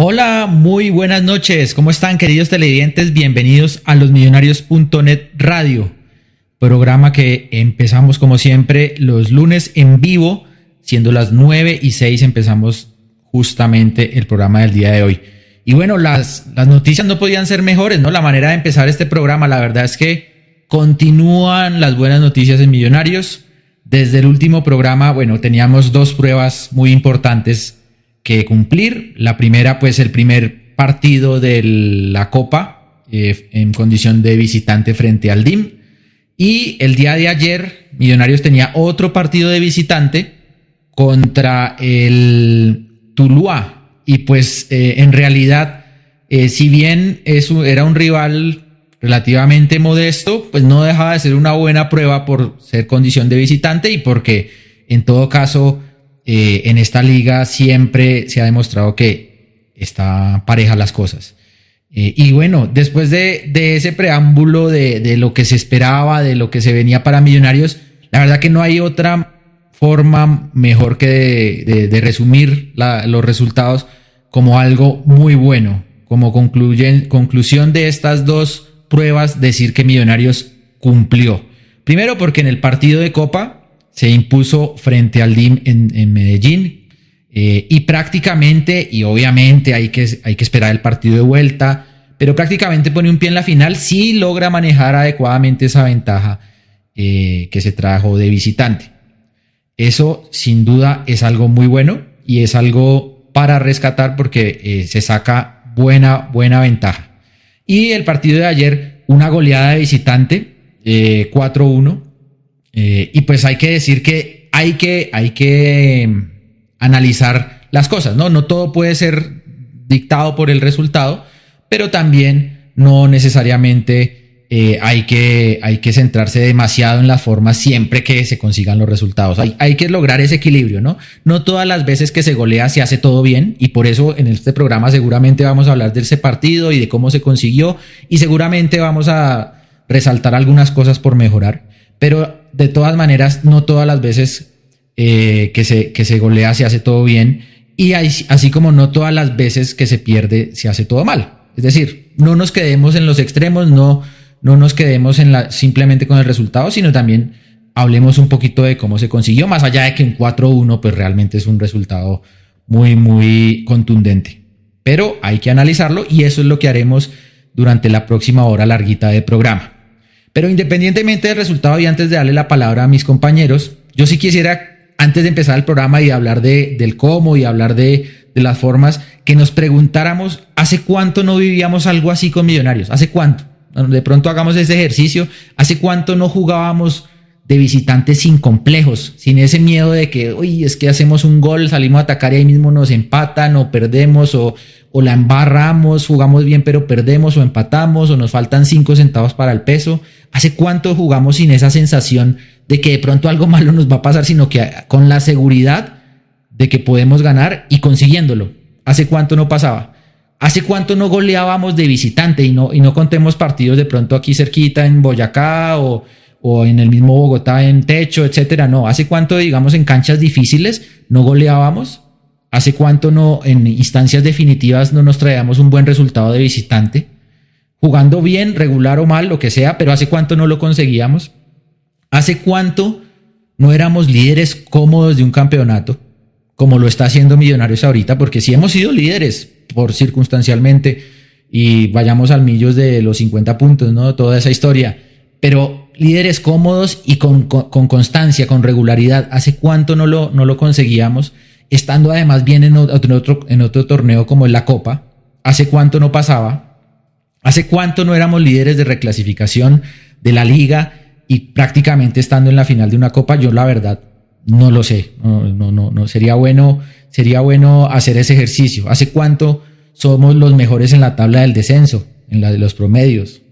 Hola, muy buenas noches. ¿Cómo están, queridos televidentes? Bienvenidos a losmillonarios.net Radio, programa que empezamos como siempre los lunes en vivo, siendo las 9 y 6 empezamos justamente el programa del día de hoy. Y bueno, las, las noticias no podían ser mejores, ¿no? La manera de empezar este programa, la verdad es que continúan las buenas noticias en Millonarios. Desde el último programa, bueno, teníamos dos pruebas muy importantes que cumplir. La primera, pues el primer partido de la Copa eh, en condición de visitante frente al DIM. Y el día de ayer, Millonarios tenía otro partido de visitante contra el Tuluá. Y pues eh, en realidad, eh, si bien eso era un rival relativamente modesto, pues no dejaba de ser una buena prueba por ser condición de visitante y porque en todo caso eh, en esta liga siempre se ha demostrado que está pareja las cosas. Eh, y bueno, después de, ese preámbulo de, lo que se esperaba, de lo que se venía para Millonarios, la verdad que no hay otra forma mejor que de, resumir los resultados como algo muy bueno, como conclusión de estas dos pruebas, decir que Millonarios cumplió. Primero porque en el partido de Copa se impuso frente al DIM en, Medellín eh, y prácticamente, y obviamente hay que, hay que esperar el partido de vuelta, pero prácticamente pone un pie en la final, sí logra manejar adecuadamente esa ventaja eh, que se trajo de visitante. Eso sin duda es algo muy bueno y es algo para rescatar porque eh, se saca buena, buena ventaja. Y el partido de ayer, una goleada de visitante, 4-1, eh, y pues hay que decir que hay que, hay que em, analizar las cosas, ¿no? No todo puede ser dictado por el resultado, pero también no necesariamente eh, hay, que, hay que centrarse demasiado en las formas siempre que se consigan los resultados. Hay, hay, que lograr ese equilibrio, ¿no? No todas las veces que se golea se hace todo bien y por eso en este programa seguramente vamos a hablar de ese partido y de cómo se consiguió y seguramente vamos a resaltar algunas cosas por mejorar. Pero de todas maneras, no todas las veces eh, que, se, que se golea se hace todo bien y así como no todas las veces que se pierde se hace todo mal. Es decir, no nos quedemos en los extremos, no, no nos quedemos en la, simplemente con el resultado, sino también hablemos un poquito de cómo se consiguió, más allá de que en 4-1 pues realmente es un resultado muy, muy contundente. Pero hay que analizarlo y eso es lo que haremos durante la próxima hora larguita de programa. Pero independientemente del resultado y antes de darle la palabra a mis compañeros, yo sí quisiera, antes de empezar el programa y hablar de, del cómo y hablar de, de las formas, que nos preguntáramos, ¿hace cuánto no vivíamos algo así con Millonarios? ¿Hace cuánto? De pronto hagamos ese ejercicio. ¿Hace cuánto no jugábamos de visitantes sin complejos, sin ese miedo de que, uy, es que hacemos un gol, salimos a atacar y ahí mismo nos empatan o perdemos o, o la embarramos, jugamos bien pero perdemos o empatamos o nos faltan cinco centavos para el peso. ¿Hace cuánto jugamos sin esa sensación de que de pronto algo malo nos va a pasar, sino que con la seguridad de que podemos ganar y consiguiéndolo? ¿Hace cuánto no pasaba? ¿Hace cuánto no goleábamos de visitante y no, y no contemos partidos de pronto aquí cerquita en Boyacá o, o en el mismo Bogotá en techo, etcétera? No, ¿hace cuánto, digamos, en canchas difíciles no goleábamos? ¿Hace cuánto no, en instancias definitivas no nos traíamos un buen resultado de visitante? Jugando bien, regular o mal, lo que sea, pero ¿hace cuánto no lo conseguíamos? ¿Hace cuánto no éramos líderes cómodos de un campeonato, como lo está haciendo Millonarios ahorita? Porque sí hemos sido líderes por circunstancialmente y vayamos al millos de los 50 puntos, ¿no? Toda esa historia. Pero líderes cómodos y con, constancia, con regularidad. ¿Hace cuánto no lo, no lo conseguíamos? estando además bien en otro, en otro torneo como es la Copa, ¿hace cuánto no pasaba? ¿Hace cuánto no éramos líderes de reclasificación de la liga y prácticamente estando en la final de una Copa? Yo la verdad no lo sé, no, no, no, no. Sería bueno, sería bueno hacer ese ejercicio. ¿Hace cuánto somos los mejores en la tabla del descenso, en la de los promedios?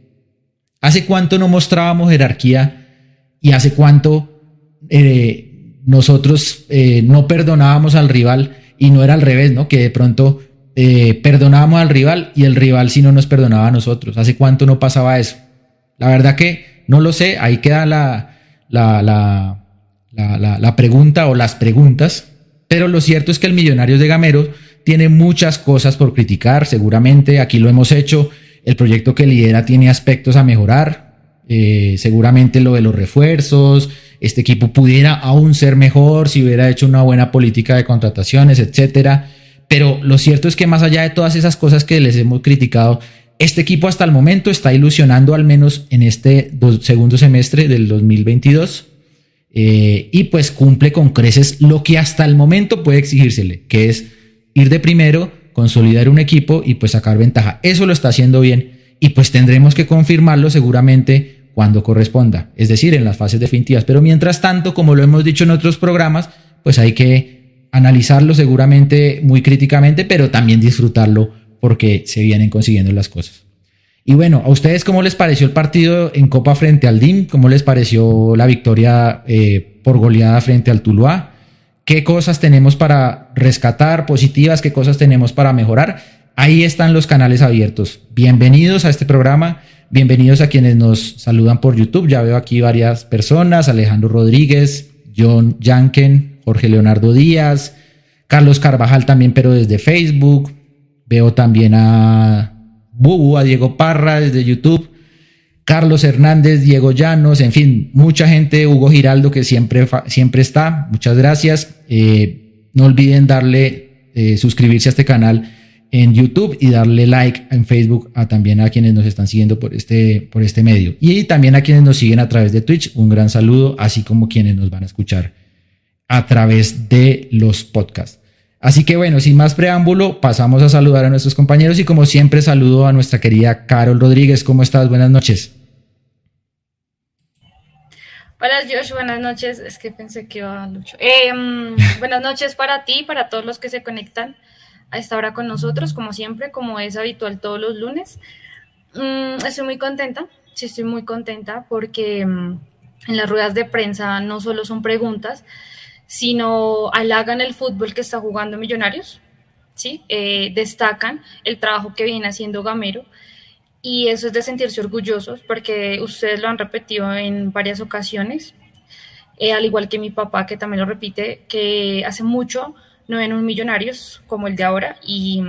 ¿Hace cuánto no mostrábamos jerarquía y hace cuánto eh, nosotros eh, no perdonábamos al rival y no era al revés, ¿no? Que de pronto eh, perdonábamos al rival y el rival sí no nos perdonaba a nosotros. ¿Hace cuánto no pasaba eso? La verdad que no lo sé, ahí queda la, la, la, la, pregunta o las preguntas, pero lo cierto es que el Millonarios de Gamero tiene muchas cosas por criticar, seguramente aquí lo hemos hecho. El proyecto que lidera tiene aspectos a mejorar, eh, seguramente lo de los refuerzos, este equipo pudiera aún ser mejor si hubiera hecho una buena política de contrataciones, etcétera. Pero lo cierto es que más allá de todas esas cosas que les hemos criticado, este equipo hasta el momento está ilusionando al menos en este segundo semestre del 2022 eh, y pues cumple con creces lo que hasta el momento puede exigírsele, que es ir de primero, consolidar un equipo y pues sacar ventaja. Eso lo está haciendo bien y pues tendremos que confirmarlo seguramente cuando corresponda, es decir, en las fases definitivas. Pero mientras tanto, como lo hemos dicho en otros programas, pues hay que analizarlo seguramente muy críticamente, pero también disfrutarlo porque se vienen consiguiendo las cosas. Y bueno, ¿a ustedes cómo les pareció el partido en Copa frente al DIM? ¿Cómo les pareció la victoria eh, por goleada frente al Tuluá? ¿Qué cosas tenemos para rescatar positivas? ¿Qué cosas tenemos para mejorar? Ahí están los canales abiertos. Bienvenidos a este programa. Bienvenidos a quienes nos saludan por YouTube. Ya veo aquí varias personas. Alejandro Rodríguez, John Yanken, Jorge Leonardo Díaz, Carlos Carvajal también, pero desde Facebook. Veo también a Bubu, a Diego Parra desde YouTube, Carlos Hernández, Diego Llanos, en fin, mucha gente, Hugo Giraldo que siempre, siempre está. Muchas gracias. Eh, no olviden darle, eh, suscribirse a este canal en YouTube y darle like en Facebook a también a quienes nos están siguiendo por este, por este medio. Y también a quienes nos siguen a través de Twitch, un gran saludo, así como quienes nos van a escuchar a través de los podcasts. Así que bueno, sin más preámbulo, pasamos a saludar a nuestros compañeros y como siempre saludo a nuestra querida Carol Rodríguez. ¿Cómo estás? Buenas noches. Hola Josh, buenas noches. Es que pensé que iba Lucho. Eh, buenas noches para ti, para todos los que se conectan a esta hora con nosotros, como siempre, como es habitual todos los lunes. Mm, estoy muy contenta, sí estoy muy contenta porque mm, en las ruedas de prensa no solo son preguntas, sino halagan el fútbol que está jugando Millonarios, ¿sí? Eh, destacan el trabajo que viene haciendo Gamero y eso es de sentirse orgullosos porque ustedes lo han repetido en varias ocasiones, eh, al igual que mi papá que también lo repite, que hace mucho no ven un Millonarios como el de ahora y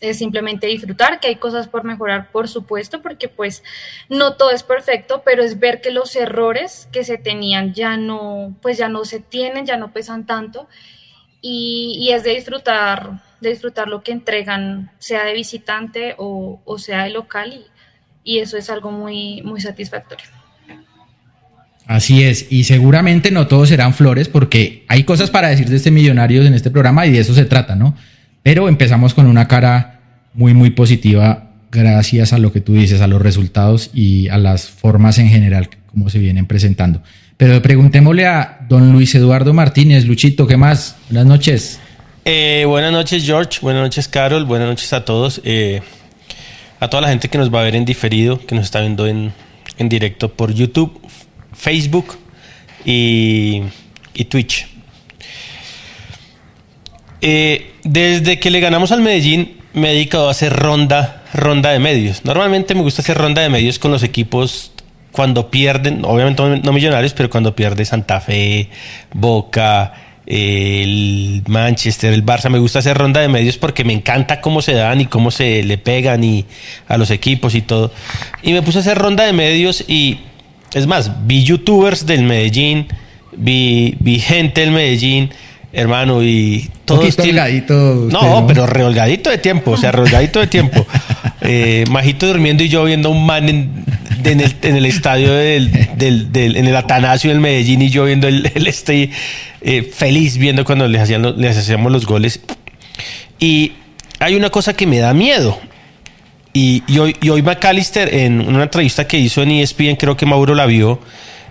es simplemente disfrutar, que hay cosas por mejorar, por supuesto, porque pues no todo es perfecto, pero es ver que los errores que se tenían ya no, pues ya no se tienen, ya no pesan tanto y, es de disfrutar, de disfrutar lo que entregan, sea de visitante o, sea de local y, y, eso es algo muy, muy satisfactorio. Así es, y seguramente no todos serán flores porque hay cosas para decir de este Millonarios en este programa y de eso se trata, ¿no? Pero empezamos con una cara muy, muy positiva gracias a lo que tú dices, a los resultados y a las formas en general como se vienen presentando. Pero preguntémosle a don Luis Eduardo Martínez, Luchito, ¿qué más? Buenas noches. Eh, buenas noches, George. Buenas noches, Carol. Buenas noches a todos. Eh, a toda la gente que nos va a ver en diferido, que nos está viendo en, en directo por YouTube, Facebook y, Twitch. Eh, desde que le ganamos al Medellín, me he dedicado a hacer ronda, ronda de medios. Normalmente me gusta hacer ronda de medios con los equipos cuando pierden, obviamente no millonarios, pero cuando pierde Santa Fe, Boca, el Manchester, el Barça, me gusta hacer ronda de medios porque me encanta cómo se dan y cómo se le pegan y a los equipos y todo. Y me puse a hacer ronda de medios y es más, vi youtubers del Medellín, vi, vi gente del Medellín hermano, y todo. holgadito. No, pero reholgadito de tiempo, o sea, reholgadito de tiempo. Eh, Majito durmiendo y yo viendo un man en, el, estadio del, en el Atanasio del Medellín y yo viendo el, este eh, feliz viendo cuando les, hacían, les hacíamos los goles. Y hay una cosa que me da miedo. Y, hoy, hoy McAllister, en una entrevista que hizo en ESPN, creo que Mauro la vio,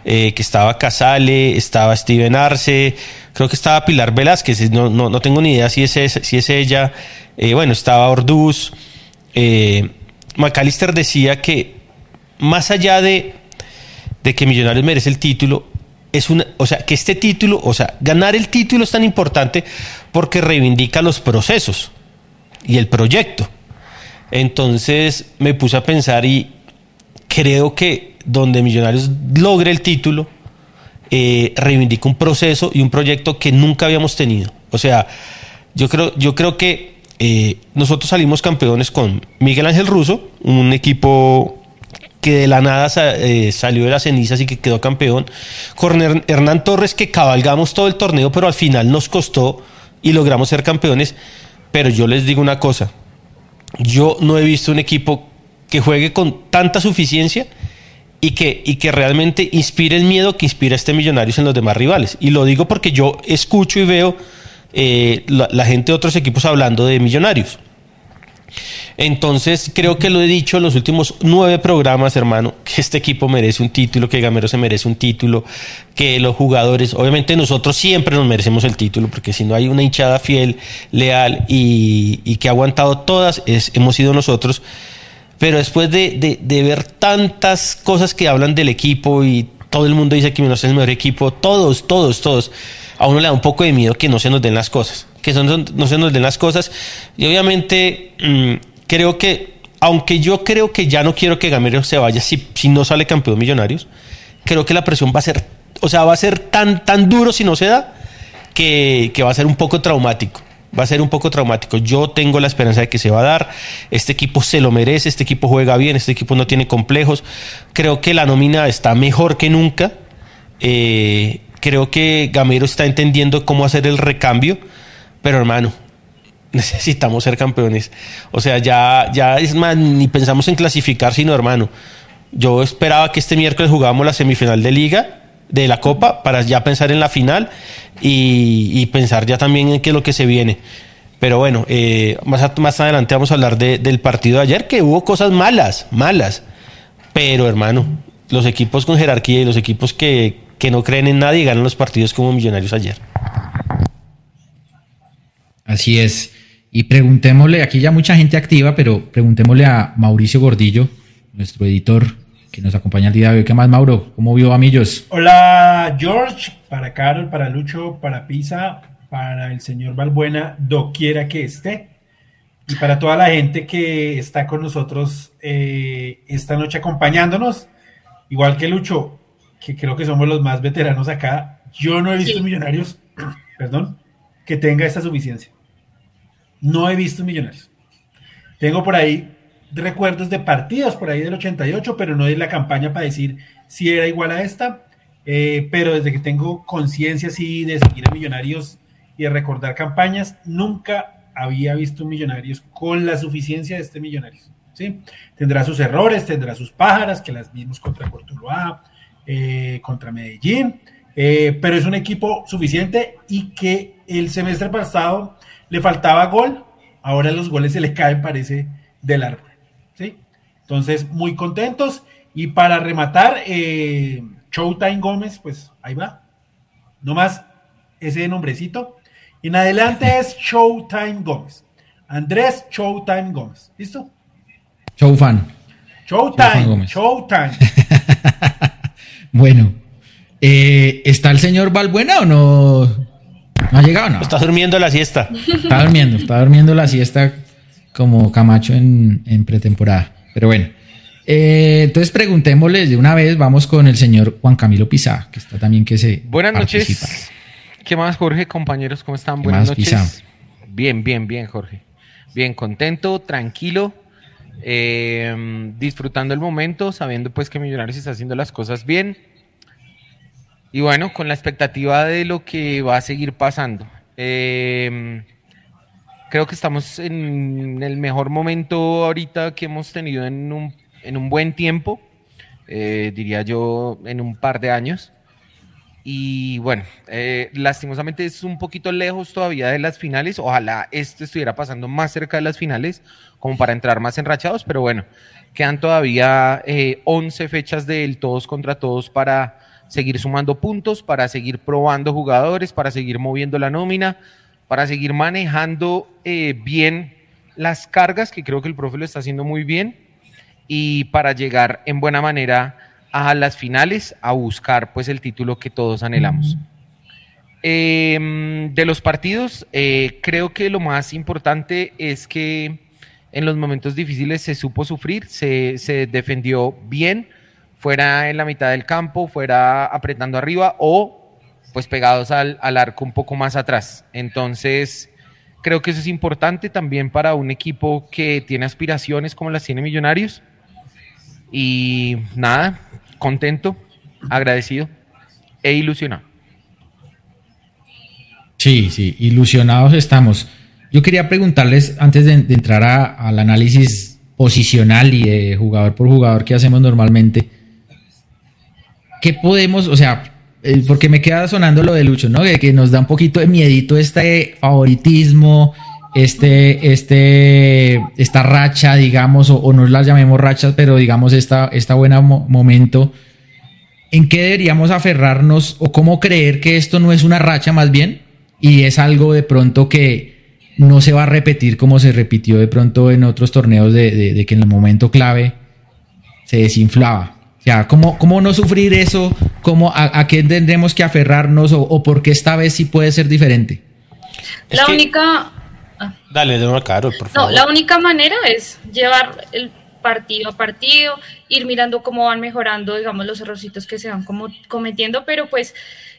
eh, que estaba Casale, estaba Steven Arce, creo que estaba Pilar Velázquez, no, no, no tengo ni idea si es, si es ella, eh, bueno, estaba Orduz. Eh, McAllister decía que más allá de, de que Millonarios merece el título, es una, o sea, que este título, o sea, ganar el título es tan importante porque reivindica los procesos y el proyecto. Entonces me puse a pensar y creo que donde Millonarios logre el título, eh, reivindica un proceso y un proyecto que nunca habíamos tenido. O sea, yo creo, yo creo que eh, nosotros salimos campeones con Miguel Ángel Russo, un equipo que de la nada eh, salió de las cenizas y que quedó campeón, con Hernán Torres que cabalgamos todo el torneo, pero al final nos costó y logramos ser campeones. Pero yo les digo una cosa, yo no he visto un equipo que juegue con tanta suficiencia y que, y que realmente inspire el miedo que inspira este Millonarios en los demás rivales. Y lo digo porque yo escucho y veo eh, la, gente de otros equipos hablando de Millonarios. Entonces, creo que lo he dicho en los últimos nueve programas, hermano, que este equipo merece un título, que Gamero se merece un título, que los jugadores, obviamente nosotros siempre nos merecemos el título, porque si no hay una hinchada fiel, leal y, que ha aguantado todas, hemos sido nosotros. Pero después de, ver tantas cosas que hablan del equipo y todo el mundo dice que no es el mejor equipo, todos, todos, todos, a uno le da un poco de miedo que no se nos den las cosas, que son, no se nos den las cosas. Y obviamente mm, creo que, aunque yo creo que ya no quiero que Gamero se vaya si, si no sale campeón Millonarios, creo que la presión va a ser, o sea, va a ser tan, tan duro si no se da, que, que va a ser un poco traumático va a ser un poco traumático. Yo tengo la esperanza de que se va a dar. Este equipo se lo merece, este equipo juega bien, este equipo no tiene complejos. Creo que la nómina está mejor que nunca. Eh, creo que Gamero está entendiendo cómo hacer el recambio, pero hermano, necesitamos ser campeones. O sea, ya, ya es más, ni pensamos en clasificar, sino hermano. Yo esperaba que este miércoles jugáramos la semifinal de liga de la Copa para ya pensar en la final y, pensar ya también en qué es lo que se viene. Pero bueno, eh, más, más adelante vamos a hablar del partido de ayer, que hubo cosas malas, malas. Pero hermano, los equipos con jerarquía y los equipos que, que no creen en nadie ganan los partidos como Millonarios ayer. Así es. Y preguntémosle, aquí ya mucha gente activa, pero preguntémosle a Mauricio Gordillo, nuestro editor, que nos acompaña el día de hoy. ¿Qué más, Mauro? ¿Cómo vio a Millos? Hola, George, para Carol, para Lucho, para Pisa, para el señor Valbuena, doquiera que esté. Y para toda la gente que está con nosotros eh, esta noche acompañándonos, igual que Lucho, que creo que somos los más veteranos acá, yo no he visto millonarios, perdón, que tenga esta suficiencia. No he visto millonarios. Tengo por ahí recuerdos de partidos por ahí del 88, pero no de la campaña para decir si era igual a esta. Eh, pero desde que tengo conciencia así de seguir a Millonarios y de recordar campañas, nunca había visto Millonarios con la suficiencia de este Millonarios. ¿sí? Tendrá sus errores, tendrá sus pájaras, que las vimos contra Cortuluá, eh, contra Medellín, eh, pero es un equipo suficiente y que el semestre pasado le faltaba gol, ahora los goles se le caen, parece, del árbol. Entonces, muy contentos. Y para rematar, eh, Showtime Gómez, pues ahí va. No más ese nombrecito. En adelante es Showtime Gómez. Andrés Showtime Gómez. ¿Listo? Showfan. Showtime. Showtime. bueno. Eh, ¿Está el señor Valbuena o no? ¿No ha llegado no? Está durmiendo la siesta. Está durmiendo, está durmiendo la siesta como Camacho en, en pretemporada. Pero bueno. Eh, entonces preguntémosles de una vez, vamos con el señor Juan Camilo Pizá, que está también que se Buenas noches. ¿Qué más, Jorge? Compañeros, ¿cómo están? Buenas noches. Bien, bien, bien, Jorge. Bien, contento, tranquilo, eh, disfrutando el momento, sabiendo pues que Millonarios está haciendo las cosas bien. Y bueno, con la expectativa de lo que va a seguir pasando. Eh, creo que estamos en el mejor momento ahorita que hemos tenido en un, en un buen tiempo, eh, diría yo en un par de años. Y bueno, eh, lastimosamente es un poquito lejos todavía de las finales. Ojalá esto estuviera pasando más cerca de las finales, como para entrar más enrachados, pero bueno, quedan todavía 11 eh, fechas del todos contra todos para seguir sumando puntos, para seguir probando jugadores, para seguir moviendo la nómina para seguir manejando eh, bien las cargas, que creo que el profe lo está haciendo muy bien, y para llegar en buena manera a las finales, a buscar pues el título que todos anhelamos. Em, de los partidos, eh, creo que lo más importante es que en los momentos difíciles se supo sufrir, se, se defendió bien, fuera en la mitad del campo, fuera apretando arriba o pues pegados al, arco un poco más atrás. Entonces, Creo que eso es importante también para un equipo que tiene aspiraciones como las tiene Millonarios. Y nada, contento, agradecido e ilusionado. Sí, sí, ilusionados estamos. Yo quería preguntarles, antes de, entrar al análisis posicional y de jugador por jugador que hacemos normalmente, ¿qué podemos, o sea, eh, porque me queda sonando lo de Lucho, ¿no? Que, que nos da un poquito de miedito este favoritismo, este, este, esta racha, digamos, o, no la llamemos rachas, pero digamos esta, esta buena momento. ¿En qué deberíamos aferrarnos o cómo creer que esto no es una racha más bien y es algo de pronto que no se va a repetir como se repitió de pronto en otros torneos de, de que en el momento clave se desinflaba? Ya, ¿cómo, cómo no sufrir eso? ¿Cómo, a, qué tendremos que aferrarnos o, por qué esta vez sí puede ser diferente? La única... Ah. Dale, de una caro, por favor. No, la única manera es llevar el partido a partido, ir mirando cómo van mejorando, digamos, los errorcitos que se van como cometiendo, pero pues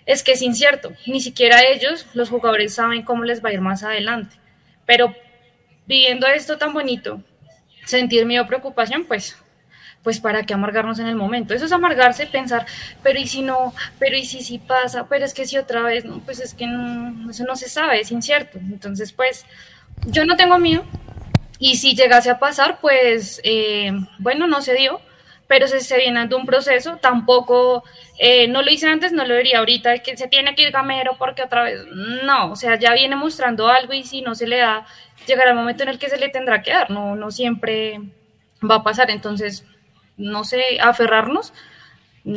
es que es incierto. Ni siquiera ellos, los jugadores, saben cómo les va a ir más adelante. Pero viviendo esto tan bonito, sentir miedo, preocupación, pues pues para qué amargarnos en el momento. Eso es amargarse, pensar, pero y si no, pero y si sí pasa, pero es que si otra vez, no, pues es que no, eso no se sabe, es incierto. Entonces, pues yo no tengo miedo. Y si llegase a pasar, pues eh, bueno, no se dio, pero se, se viene dando un proceso, tampoco, eh, no lo hice antes, no lo vería ahorita, que se tiene que ir gamero porque otra vez, no, o sea, ya viene mostrando algo y si no se le da, llegará el momento en el que se le tendrá que dar, no, no siempre va a pasar, entonces no sé, aferrarnos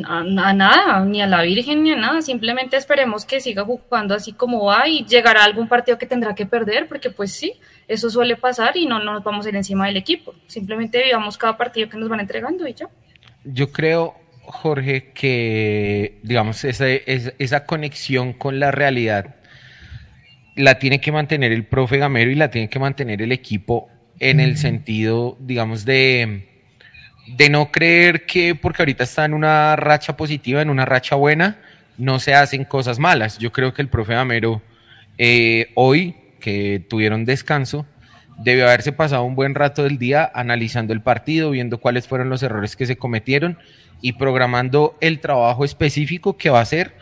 a, nada, ni a la Virgen ni a nada, simplemente esperemos que siga jugando así como va y llegará algún partido que tendrá que perder, porque pues sí, eso suele pasar y no, nos vamos a ir encima del equipo, simplemente vivamos cada partido que nos van entregando y ya. Yo creo, Jorge, que digamos, esa, esa conexión con la realidad la tiene que mantener el profe Gamero y la tiene que mantener el equipo en el sentido, digamos, de de no creer que porque ahorita está en una racha positiva, en una racha buena, no se hacen cosas malas. Yo creo que el profe Amero eh, hoy, que tuvieron descanso, debió haberse pasado un buen rato del día analizando el partido, viendo cuáles fueron los errores que se cometieron y programando el trabajo específico que va a hacer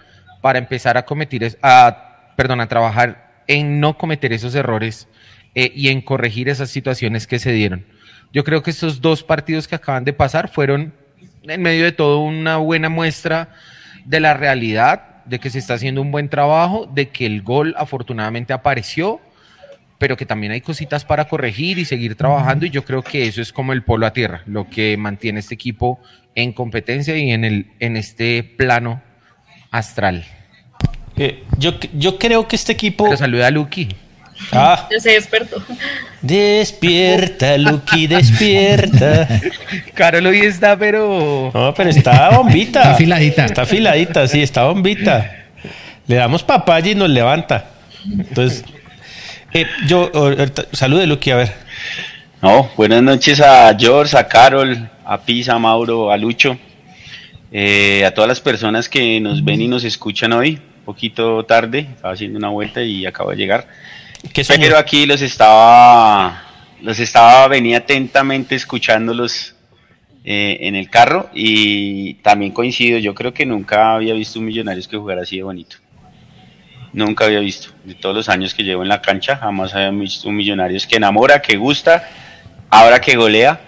para empezar a cometer, a, perdón, a trabajar en no cometer esos errores eh, y en corregir esas situaciones que se dieron. Yo creo que estos dos partidos que acaban de pasar fueron en medio de todo una buena muestra de la realidad, de que se está haciendo un buen trabajo, de que el gol afortunadamente apareció, pero que también hay cositas para corregir y seguir trabajando y yo creo que eso es como el polo a tierra, lo que mantiene este equipo en competencia y en, el, en este plano astral. Eh, yo, yo creo que este equipo... Pero saluda a Lucky. Ah. Ya se despertó. Despierta, Lucky, despierta. Carol hoy está, pero. No, pero está bombita. Está afiladita. Está afiladita, sí, está bombita. Le damos papaya y nos levanta. Entonces, eh, yo, salude, Lucky, a ver. No, buenas noches a George, a Carol, a Pisa, a Mauro, a Lucho, eh, a todas las personas que nos ven y nos escuchan hoy. Un poquito tarde, estaba haciendo una vuelta y acabo de llegar. Pero aquí los estaba, los estaba, venía atentamente escuchándolos eh, en el carro y también coincido, yo creo que nunca había visto un Millonarios que jugara así de bonito. Nunca había visto, de todos los años que llevo en la cancha, jamás había visto un Millonarios que enamora, que gusta, ahora que golea.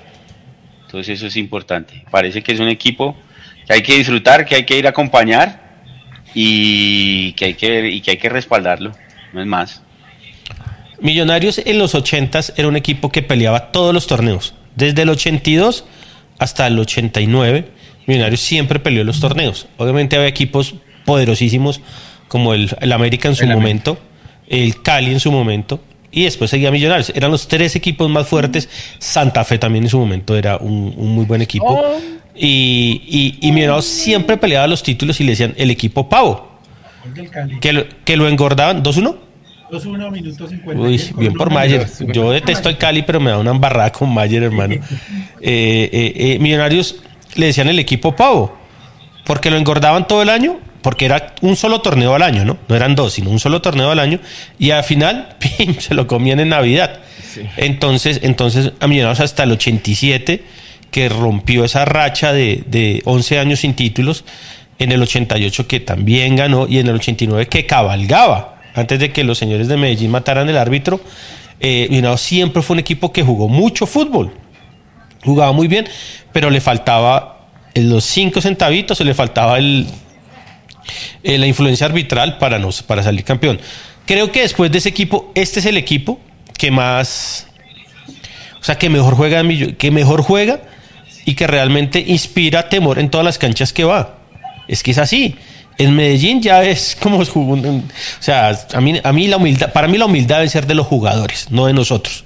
Entonces eso es importante. Parece que es un equipo que hay que disfrutar, que hay que ir a acompañar y que hay que, y que, hay que respaldarlo, no es más. Millonarios en los 80 era un equipo que peleaba todos los torneos. Desde el 82 hasta el 89, Millonarios siempre peleó los torneos. Obviamente había equipos poderosísimos como el, América en su momento, el Cali en su momento, y después seguía Millonarios. Eran los tres equipos más fuertes. Santa Fe también en su momento era un, muy buen equipo. Oh. Y, y, Millonarios siempre peleaba los títulos y le decían el equipo pavo. Que lo, que lo engordaban 2-1. 2-1, minuto 50. Uy, bien por Mayer. Yo detesto el Cali, pero me da una embarrada con Mayer, hermano. Eh, eh, eh, millonarios le decían el equipo pavo, porque lo engordaban todo el año porque era un solo torneo al año, ¿no? No eran dos, sino un solo torneo al año, y al final se lo comían en Navidad. Entonces, entonces, a Millonarios hasta el 87, que rompió esa racha de, de 11 años sin títulos, en el 88 que también ganó, y en el 89 que cabalgaba, antes de que los señores de Medellín mataran el árbitro. Eh, siempre fue un equipo que jugó mucho fútbol, jugaba muy bien, pero le faltaba los cinco centavitos, se le faltaba el, eh, la influencia arbitral para, nos, para salir campeón. Creo que después de ese equipo, este es el equipo que más, o sea, que mejor juega, que mejor juega y que realmente inspira temor en todas las canchas que va. Es que es así. En Medellín ya es como, o sea, a mí, a mí la humildad, para mí la humildad debe ser de los jugadores, no de nosotros.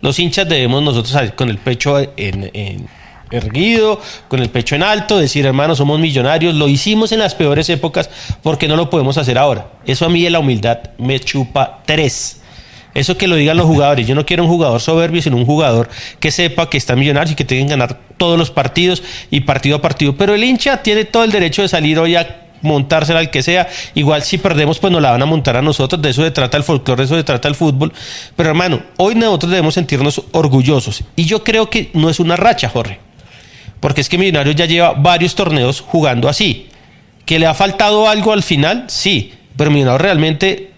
Los hinchas debemos nosotros salir con el pecho en, erguido, con el pecho en alto, decir, hermano, somos millonarios, lo hicimos en las peores épocas, porque no lo podemos hacer ahora? Eso a mí de la humildad me chupa tres. Eso que lo digan los jugadores. Yo no quiero un jugador soberbio, sino un jugador que sepa que está millonario y que tienen que ganar todos los partidos y partido a partido. Pero el hincha tiene todo el derecho de salir hoy a montársela al que sea. Igual si perdemos, pues nos la van a montar a nosotros. De eso se trata el folclore, de eso se trata el fútbol. Pero hermano, hoy nosotros debemos sentirnos orgullosos. Y yo creo que no es una racha, Jorge. Porque es que Millonarios ya lleva varios torneos jugando así. ¿Que le ha faltado algo al final? Sí. Pero Millonarios realmente,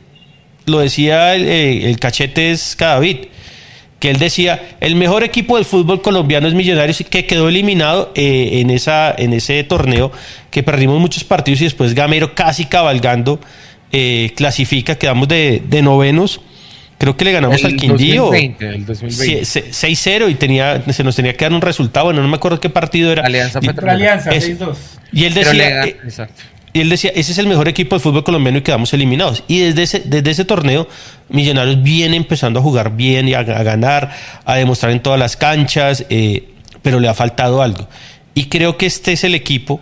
lo decía el, eh, cachete es Cadavid, que él decía, el mejor equipo del fútbol colombiano es Millonarios, que quedó eliminado eh, en, esa, en ese torneo, que perdimos muchos partidos y después Gamero casi cabalgando eh, clasifica, quedamos de, de novenos Creo que le ganamos al Quindío. 6-0 y tenía, se nos tenía que dar un resultado. Bueno, no me acuerdo qué partido era. Alianza Alianza, 6-2. Y él decía. Eh, y él decía, ese es el mejor equipo de fútbol colombiano y quedamos eliminados. Y desde ese, desde ese torneo, Millonarios viene empezando a jugar bien y a, ganar, a demostrar en todas las canchas, eh, pero le ha faltado algo. Y creo que este es el equipo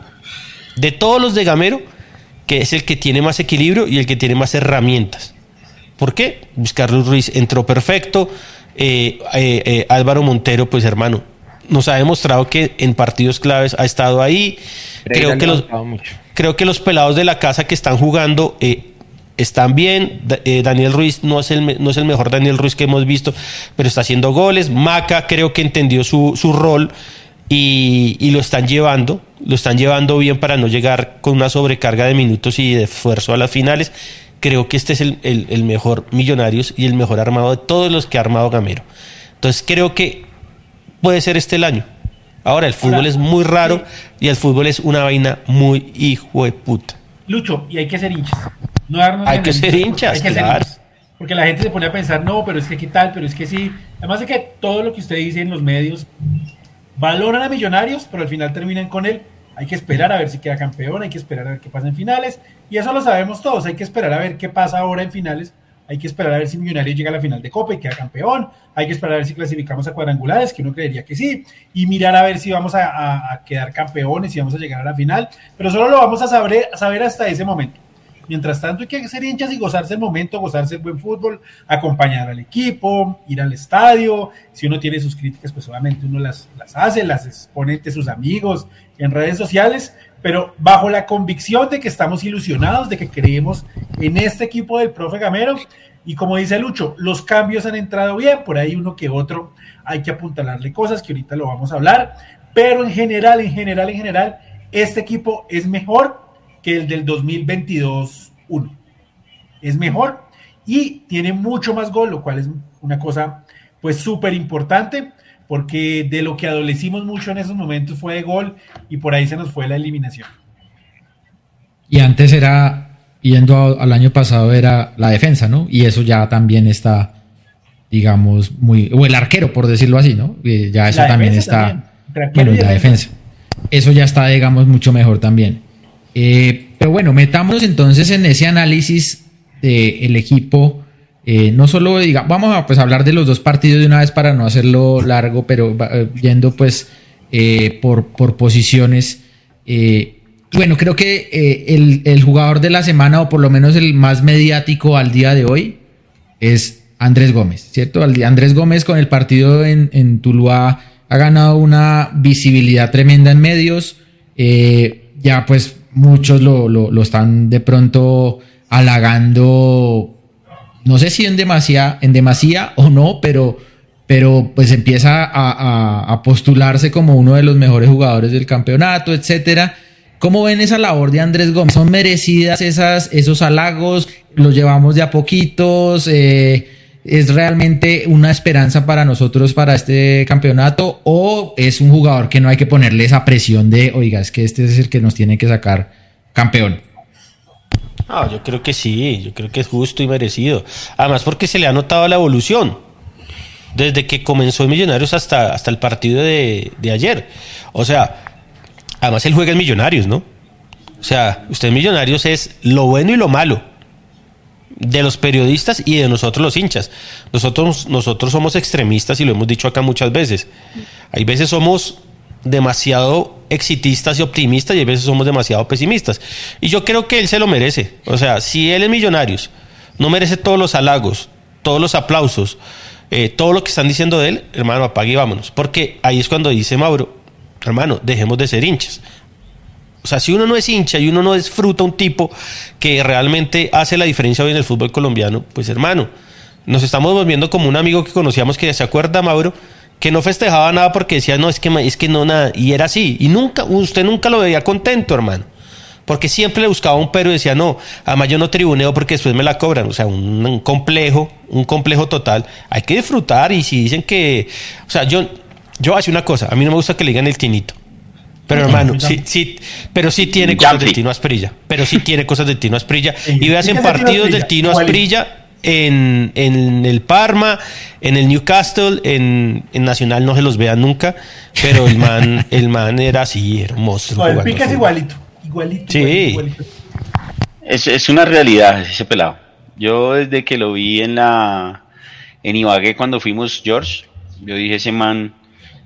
de todos los de Gamero, que es el que tiene más equilibrio y el que tiene más herramientas. ¿Por qué? Luis Carlos Ruiz entró perfecto. Eh, eh, Álvaro Montero, pues hermano, nos ha demostrado que en partidos claves ha estado ahí. Creo que, los, creo que los pelados de la casa que están jugando están bien. Daniel Ruiz no es, el, no es el mejor Daniel Ruiz que hemos visto, pero está haciendo goles. Maca creo que entendió su, su rol y, y, lo están llevando. Lo están llevando bien para no llegar con una sobrecarga de minutos y de esfuerzo a las finales creo que este es el, mejor Millonarios y el mejor armado de todos los que ha armado Gamero. Entonces creo que puede ser este el año. Ahora, el fútbol es muy raro y el fútbol es una vaina muy hijo de puta. Lucho, y hay que ser hinchas. hay que ser hinchas, Porque la gente se pone a pensar, no, pero es que qué tal, pero es que sí. Además de que todo lo que usted dice en los medios valoran a Millonarios, pero al final terminan con él hay que esperar a ver si queda campeón, hay que esperar a ver qué pasa en finales, y eso lo sabemos todos, hay que esperar a ver qué pasa ahora en finales, hay que esperar a ver si Millonarios llega a la final de Copa y queda campeón, hay que esperar a ver si clasificamos a cuadrangulares, que uno creería que sí, y mirar a ver si vamos a, quedar campeones, si vamos a llegar a la final, pero solo lo vamos a saber, hasta ese momento. Mientras tanto, hay que ser hinchas y gozarse el momento, gozarse el buen fútbol, acompañar al equipo, ir al estadio. Si uno tiene sus críticas, pues obviamente uno las, las hace, las expone ante sus amigos en redes sociales, pero bajo la convicción de que estamos ilusionados, de que creemos en este equipo del profe Gamero. Y como dice Lucho, los cambios han entrado bien, por ahí uno que otro hay que apuntalarle cosas que ahorita lo vamos a hablar, pero en general, en general, en general, este equipo es mejor que el del 2022-1. Es mejor y tiene mucho más gol, lo cual es una cosa pues súper importante, porque de lo que adolecimos mucho en esos momentos fue de gol y por ahí se nos fue la eliminación. Y antes era, yendo al año pasado, era la defensa, ¿no? Y eso ya también está, digamos, muy, o el arquero, por decirlo así, ¿no? Ya eso también está, bueno, la defensa. Eso ya está, digamos, mucho mejor también. Eh, pero bueno, metámonos entonces en ese análisis del equipo. Eh, no solo diga, vamos a pues, hablar de los dos partidos de una vez para no hacerlo largo, pero eh, yendo pues por, por, posiciones. bueno, creo que el, jugador de la semana, o por lo menos el más mediático al día de hoy, es Andrés Gómez, ¿cierto? Andrés Gómez con el partido en, en Tuluá ha ganado una visibilidad tremenda en medios. ya pues muchos lo, lo, están de pronto halagando, no sé si en demasía, en demasía o no, pero, pero pues empieza a, postularse como uno de los mejores jugadores del campeonato, etcétera. ¿Cómo ven esa labor de Andrés Gómez? ¿Son merecidas esas, esos halagos? ¿Los llevamos de a poquitos? Eh, ¿Es realmente una esperanza para nosotros para este campeonato? ¿O es un jugador que no hay que ponerle esa presión de, oiga, es que este es el que nos tiene que sacar campeón? Ah, yo creo que sí, yo creo que es justo y merecido. Además porque se le ha notado la evolución desde que comenzó en Millonarios hasta, hasta el partido de, de ayer. O sea, Además, él juega en Millonarios, ¿no? O sea, usted Millonarios es lo bueno y lo malo de los periodistas y de nosotros los hinchas. Nosotros, nosotros somos extremistas y lo hemos dicho acá muchas veces. Hay veces somos demasiado exitistas y optimistas y hay veces somos demasiado pesimistas. Y yo creo que él se lo merece. O sea, si él es Millonarios, no merece todos los halagos, todos los aplausos, eh, todo lo que están diciendo de él, hermano, apague y vámonos. Porque ahí es cuando dice Mauro, hermano, dejemos de ser hinchas. O sea, si uno no es hincha y uno no disfruta un tipo que realmente hace la diferencia hoy en el fútbol colombiano, pues hermano, nos estamos volviendo como un amigo que conocíamos que se acuerda, Mauro, que no festejaba nada porque decía, no, es que, es que no nada, y era así, y nunca, usted nunca lo veía contento, hermano. Porque siempre le buscaba un pero y decía, no, además yo no tribuneo porque después me la cobran. O sea, un, un complejo, un complejo total. Hay que disfrutar y si dicen que, o sea, yo, yo hace una cosa, a mí no me gusta que le digan el tinito. Pero hermano, sí, sí, pero sí tiene cosas del Tino Asprilla. Pero sí tiene cosas del Tino Asprilla. Y veas en partidos del Tino Asprilla en, en, el Parma, en el Newcastle, en, en, Nacional no se los vean nunca. Pero el man, el man era así, era un monstruo. el pica es igualito. Igualito. Sí. Es, es una realidad ese pelado. Yo desde que lo vi en la en Ibagué cuando fuimos George, yo dije ese man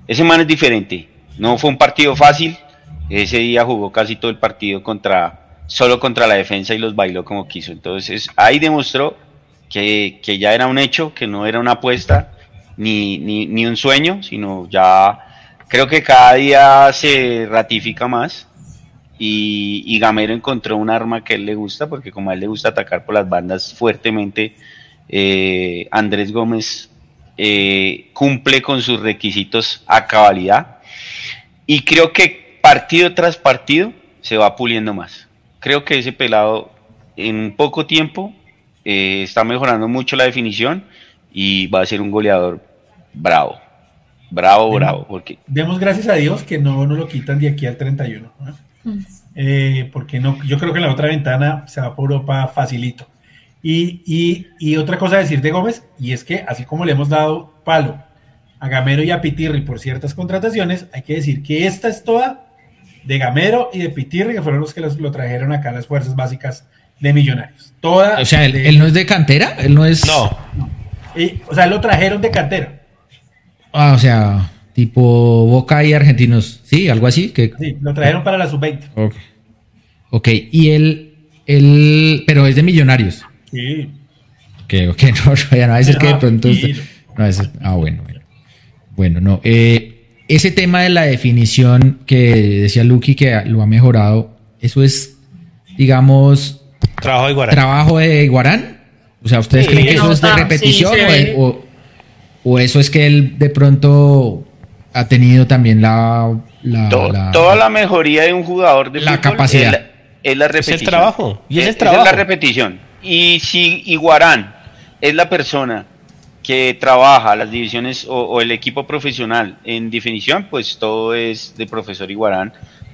ese man es diferente. No fue un partido fácil. Ese día jugó casi todo el partido contra, solo contra la defensa y los bailó como quiso. Entonces ahí demostró que, ya era un hecho, que no era una apuesta ni, ni, un sueño, sino ya creo que cada día se ratifica más. Y, Gamero encontró un arma que él le gusta, porque como a él le gusta atacar por las bandas fuertemente, eh, Andrés Gómez eh, cumple con sus requisitos a cabalidad y creo que partido tras partido se va puliendo más. Creo que ese pelado en poco tiempo eh, está mejorando mucho la definición y va a ser un goleador bravo. Bravo, bravo. Porque... Demos gracias a Dios que no nos lo quitan de aquí al 31. Mm. Eh, porque no, yo creo que en la otra ventana se va por Europa facilito. Y, otra cosa a decir de Gómez, y es que así como le hemos dado palo a Gamero y a Pitirri por ciertas contrataciones, hay que decir que esta es toda de Gamero y de Pitirri, que fueron los que lo trajeron acá a las fuerzas básicas de Millonarios. Toda o sea, ¿él, no es de cantera? ¿Él no es...? No. o sea, lo trajeron de cantera. Ah, o sea, tipo Boca y Argentinos, ¿sí? Algo así. Que... Sí, lo trajeron para la sub-20. Ok. Ok, y él, él, pero es de Millonarios. Sí. Que, ok, no, ya no va a decir que de pronto. No, es, ah, bueno, bueno. Bueno, no. Eh, ese tema de la definición que decía Lucky que lo ha mejorado, eso es, digamos. Trabajo de Guarán. Trabajo de Guarán. O sea, ¿ustedes creen que eso es de repetición o, eso es que él de pronto ha tenido también la. toda la mejoría de un jugador de la capacidad. Es la, repetición. Es el trabajo. Y es, el trabajo. Es la repetición. Y si Iguarán es la persona que trabaja las divisiones o, el equipo profesional en definición, pues todo es de profesor Iguarán,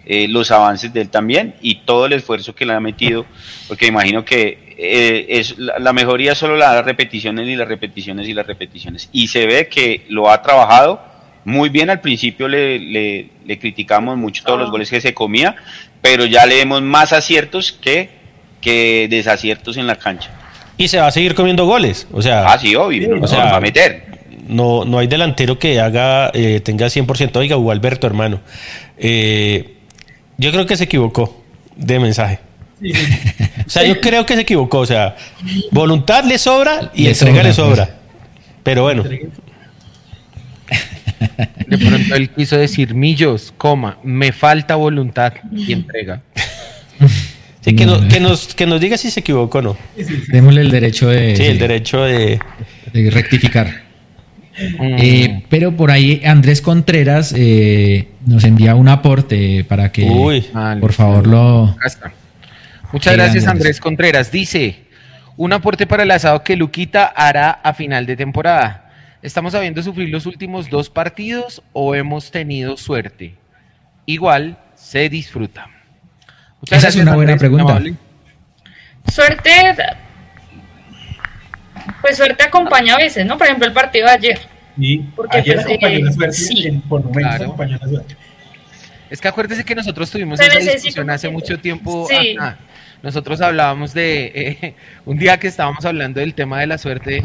eh, los avances de él también y todo el esfuerzo que le ha metido, porque imagino que eh, es la, mejoría solo las repeticiones y las repeticiones y las repeticiones. Y se ve que lo ha trabajado muy bien. Al principio le, le criticamos mucho todos los goles que se comía, pero ya le vemos más aciertos que que desaciertos en la cancha. Y se va a seguir comiendo goles, o sea... Ah, sí, obvio, o sea, va a meter. No, no hay delantero que haga, eh, tenga 100%, oiga, Hugo Alberto, hermano. Eh, yo creo que se equivocó de mensaje. o sea, yo creo que se equivocó, o sea, voluntad le sobra y entrega le sobra. Pues. Pero bueno. De pronto él quiso decir, millos, coma, me falta voluntad y entrega. que, nos, que nos diga si se equivocó o no. Démosle el derecho de... Sí, el derecho de... de rectificar. Mm. Eh, pero por ahí Andrés Contreras eh, nos envía un aporte para que por favor lo... Muchas gracias Andrés Contreras. Dice, un aporte para el asado que Luquita hará a final de temporada. ¿Estamos sabiendo sufrir los últimos dos partidos o hemos tenido suerte? Igual se disfruta. Esa es una buena pregunta. Suerte, pues suerte acompaña a veces, ¿no? Por ejemplo, el partido de ayer. Sí, Porque ayer pues, acompañó eh, la suerte, sí. en- por momentos Claro. acompañó la suerte. Es que acuérdese que nosotros tuvimos Se esa discusión hace mucho tiempo. Sí. Nosotros hablábamos de eh, un día que estábamos hablando del tema de la suerte.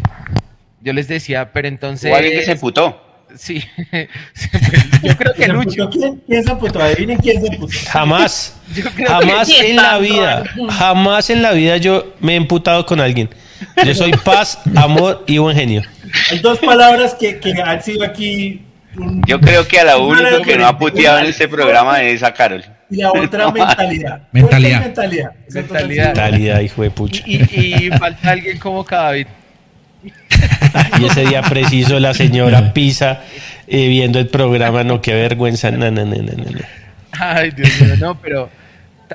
Yo les decía, pero entonces. Hubo alguien que se emputó. Sí, yo creo que ¿Se Lucho. quién? ¿Quién se emputó? Adivinen quién se emputó. Jamás, jamás en la vida, jamás en la vida yo me he emputado con alguien. Yo soy paz, amor y buen genio. Hay dos palabras que, que han sido aquí. un- Yo creo que a la un único que no ha puteado en este programa es a Carol. Y la otra, mentalidad. Mentalidad. Mentalidad. Mentalidad. Talidad, hijo de pucha. Y, y- y falta alguien como David. Y ese día preciso la señora Pisa eh, viendo el programa, no, qué vergüenza. No. Ay, Dios mío, no, pero.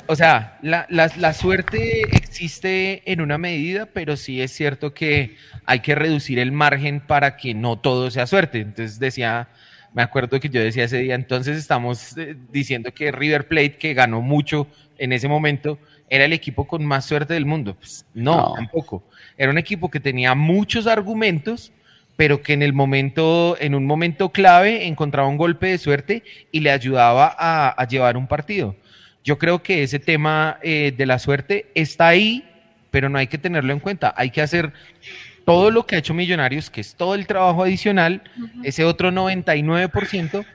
O sea, la, la- la suerte existe en una medida, pero sí es cierto que hay que reducir el margen para que no todo sea suerte. Entonces decía, me acuerdo que yo decía ese día, entonces estamos eh, diciendo que River Plate, que ganó mucho en ese momento, era el equipo con más suerte del mundo. Pues, no, No. tampoco. Era un equipo que tenía muchos argumentos, pero que en el momento, en un momento clave, encontraba un golpe de suerte y le ayudaba a, a llevar un partido. Yo creo que ese tema eh, de la suerte está ahí, pero no hay que tenerlo en cuenta. Hay que hacer todo lo que ha hecho Millonarios, que es todo el trabajo adicional, ese otro 99%,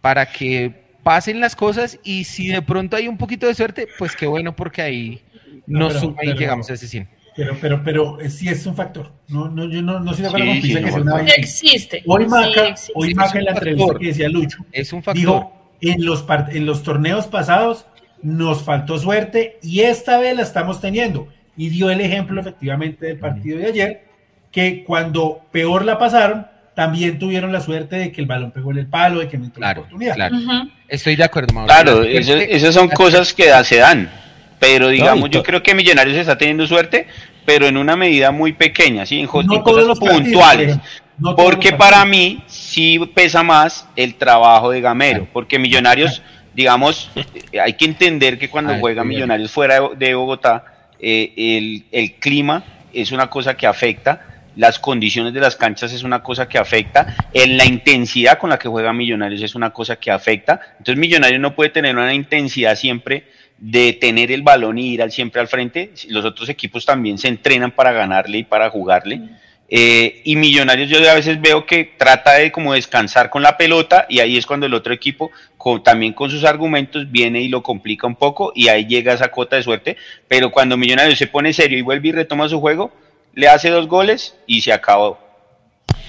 para que pasen las cosas y si de pronto hay un poquito de suerte, pues qué bueno, porque ahí No, nos pero- suma y pero- llegamos a ese 100. Pero, pero, pero eh, sí es un factor. No, no, yo no, no estoy de acuerdo Sí, con Pisa sí, que es sea un una vaina. existe. Hoy sí Maca, existe. hoy Sí, Maca en la entrevista que decía Lucho, Es un factor. dijo, en los, par- en los torneos pasados nos faltó suerte y esta vez la estamos teniendo. Y dio el ejemplo efectivamente del partido de ayer, que cuando peor la pasaron, también tuvieron la suerte de que el balón pegó en el palo, de que no entró la Claro, oportunidad. claro. Ujú. Estoy de acuerdo, Mauro. Claro, La eso- esas son cosas que da- se dan. Pero digamos, yo to- creo que Millonarios está teniendo suerte, pero en una medida muy pequeña, ¿sí? en, No en todos cosas los partidos, puntuales. No porque para mí sí pesa más el trabajo de Gamero, porque Millonarios, digamos, eh, hay que entender que cuando Ay, juega. Millonarios fuera de, de Bogotá, eh, el, el clima es una cosa que afecta, las condiciones de las canchas es una cosa que afecta, en la intensidad con la que juega Millonarios es una cosa que afecta, entonces Millonarios no puede tener una intensidad siempre de tener el balón y ir al, siempre al frente, los otros equipos también se entrenan para ganarle y para jugarle. Eh, y Millonarios yo a veces veo que trata de como descansar con la pelota y ahí es cuando el otro equipo con- también con sus argumentos viene y lo complica un poco y ahí llega esa cuota de suerte, pero cuando Millonarios se pone serio y vuelve y retoma su juego, le hace dos goles y se acabó.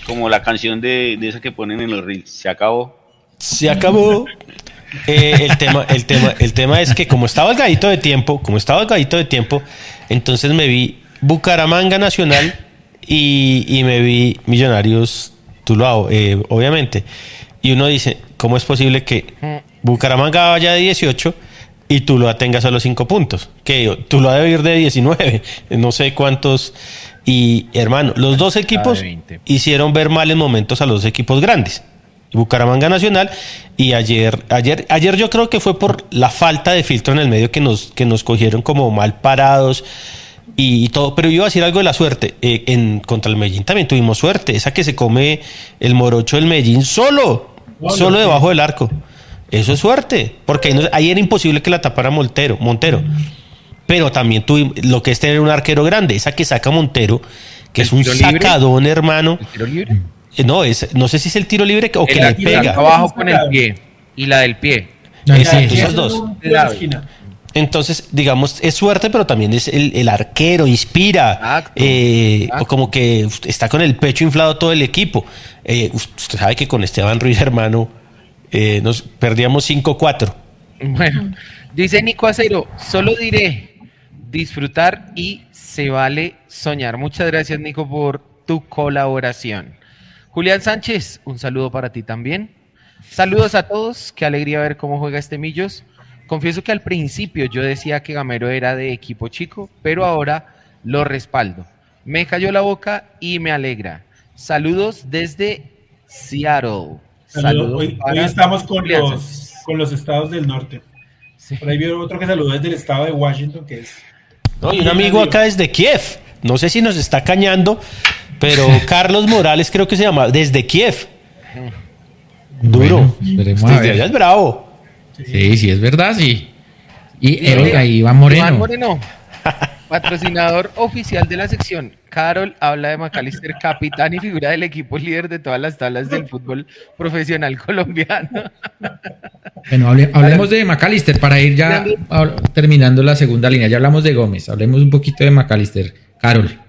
Como la canción de, de esa que ponen en los reels, se acabó. Se acabó. Eh, el, tema, el, tema, el tema es que como estaba el gadito de tiempo, como estaba el gadito de tiempo, entonces me vi Bucaramanga Nacional y, y me vi Millonarios Tulao, eh, obviamente. Y uno dice, ¿cómo es posible que Bucaramanga vaya de 18 y Tuluá tenga solo 5 puntos? Que Tuluá debe ir de 19, no sé cuántos. Y hermano, los dos equipos 20. hicieron ver mal en momentos a los equipos grandes. Bucaramanga Nacional y ayer, ayer, ayer yo creo que fue por la falta de filtro en el medio que nos, que nos cogieron como mal parados y, todo, pero yo iba a decir algo de la suerte. Eh, en contra el Medellín también tuvimos suerte, esa que se come el morocho del Medellín solo, Solo, debajo del arco. Eso es suerte, porque ahí, no- ahí era imposible que la tapara Montero, Montero. Pero también tuvimos lo que es tener un arquero grande, esa que saca Montero, que ¿El es un libre? sacadón, hermano. ¿El tiro libre? Eh, No, es, no sé si es el tiro libre o que le pega. abajo con el pie y la del pie. Exacto, esas dos. Entonces, digamos, es suerte, pero también es el, el arquero, inspira. Exacto, eh, exacto. O como que está con el pecho inflado todo el equipo. Eh, ust- usted sabe que con Esteban Ruiz, hermano, eh, nos perdíamos 5-4. Bueno, dice Nico Acero, solo diré disfrutar y se vale soñar. Muchas gracias, Nico, por tu colaboración. Julián Sánchez, un saludo para ti también. Saludos a todos, qué alegría ver cómo juega este Millos. Confieso que al principio yo decía que Gamero era de equipo chico, pero ahora lo respaldo. Me cayó la boca y me alegra. Saludos desde Seattle. Saludos. Hoy, estamos con los, con los estados del norte. Por ahí veo otro que saludó desde el estado de Washington, que es... No, y un amigo acá desde Kiev. No sé si nos está cañando, pero Carlos Morales creo que se llama, desde Kiev. Duro. desde allá es bravo. Sí, sí, es verdad, sí. Y oiga, Iván Moreno. Iván Moreno, patrocinador oficial de la sección. Carol habla de Macalister, capitán y figura del equipo líder de todas las tablas del fútbol profesional colombiano. Bueno, hablemos de Macalister para ir ya terminando la segunda línea. Ya hablamos de Gómez, hablemos un poquito de Macalister. Carol.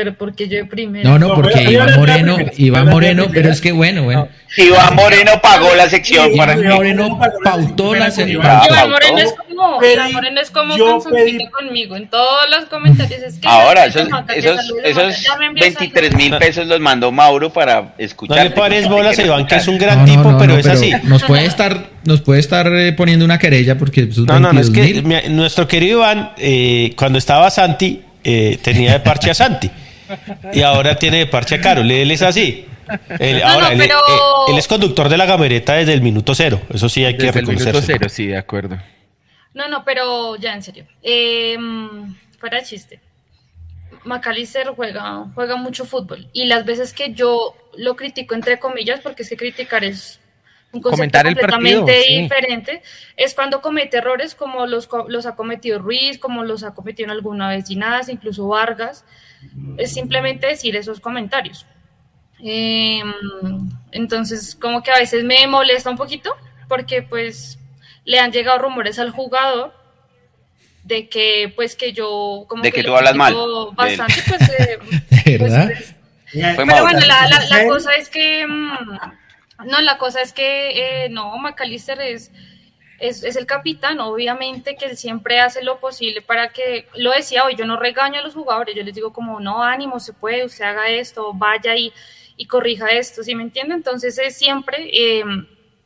Pero porque yo primero. No, no, porque Iván Moreno, Iván Moreno, pero es que bueno, bueno. Iván Moreno pagó la sección. Iván Moreno pautó la sección. Iván Moreno es como, Iván Moreno es como conmigo en todos los comentarios. Es que Ahora, esos, esos, esos 23 mil pesos los mandó Mauro para escuchar. No le pares bolas a Iván, que es un gran tipo, pero es así. Nos puede estar, nos puede estar eh, poniendo una querella porque. No, no, no, es que nuestro querido Iván, eh, cuando estaba Santi, eh, tenía de parche a Santi. Y ahora tiene de parche a Carol. Él es así. Él, ahora, eh, él, es conductor de la gamereta desde el minuto cero. Eso sí hay que reconocerlo. minuto cero, sí, de acuerdo. No, no, pero ya en serio. Eh, fuera chiste. McAllister juega, juega mucho fútbol. Y las veces que yo lo critico, entre comillas, porque es que criticar es un concepto completamente diferente, es cuando comete errores como los, los ha cometido Ruiz, como los ha cometido en alguna vez Ginás, incluso Vargas. Es simplemente decir esos comentarios. Em, entonces, como que a veces me molesta un poquito, porque pues le han llegado rumores al jugador de que pues que yo como de que, tú hablas mal. bastante pues, eh, pues, pues pero bueno la, la, cosa es que mm, no, la cosa es que eh, no, McAllister es, es, el capitán, obviamente que él siempre hace lo posible para que, lo decía hoy, yo no regaño a los jugadores, yo les digo como, no, ánimo, se puede, usted haga esto, vaya y, y corrija esto, ¿sí me entiende? Entonces es siempre eh,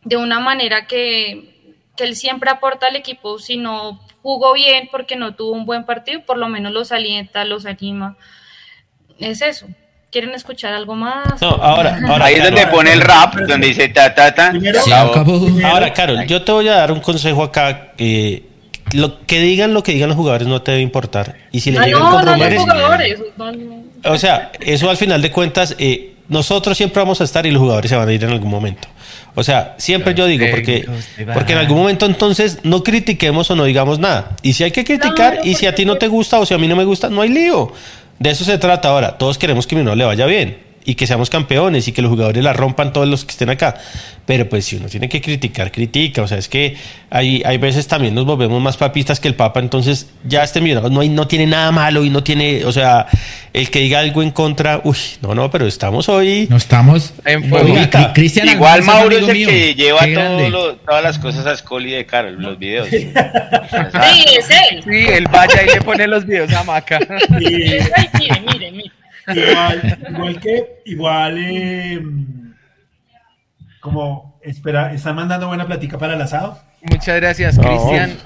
de una manera que, que él siempre aporta al equipo, si no jugó bien porque no tuvo un buen partido, por lo menos los alienta, los anima, es eso. ¿Quieren escuchar algo más? No, ahora, ahora ahí es donde pone el rap, donde dice ta ta ta. Ahora, Carol, yo te voy a dar un consejo acá. que lo que digan lo que digan los jugadores no te debe importar. Y si le ah, llegan no, con rumores. o sea, eso al final de cuentas, eh, nosotros siempre vamos a estar y los jugadores se van a ir en algún momento. O sea, siempre yo digo, porque, porque en algún momento entonces no critiquemos o no digamos nada. Y si hay que criticar, y si a ti no te gusta o si a mí no me gusta, no hay lío. De eso se trata ahora. Todos queremos que no le vaya bien y que seamos campeones y que los jugadores la rompan todos los que estén acá. Pero pues si uno tiene que criticar, critica. O sea, es que hay, hay veces también nos volvemos más papistas que el Papa, entonces ya este millonado no, hay, no tiene nada malo y no tiene, o sea, el que diga algo en contra, uy, no, no, pero estamos hoy... No estamos en Cristian Igual Mauro es el que lleva todas las cosas a Scully de cara, los videos. sí, es él. Sí, él vaya y le pone los videos a Maca. mire, mire, mire. Igual, igual que, igual, eh, como espera, están mandando buena plática para el asado. Muchas gracias, Cristian.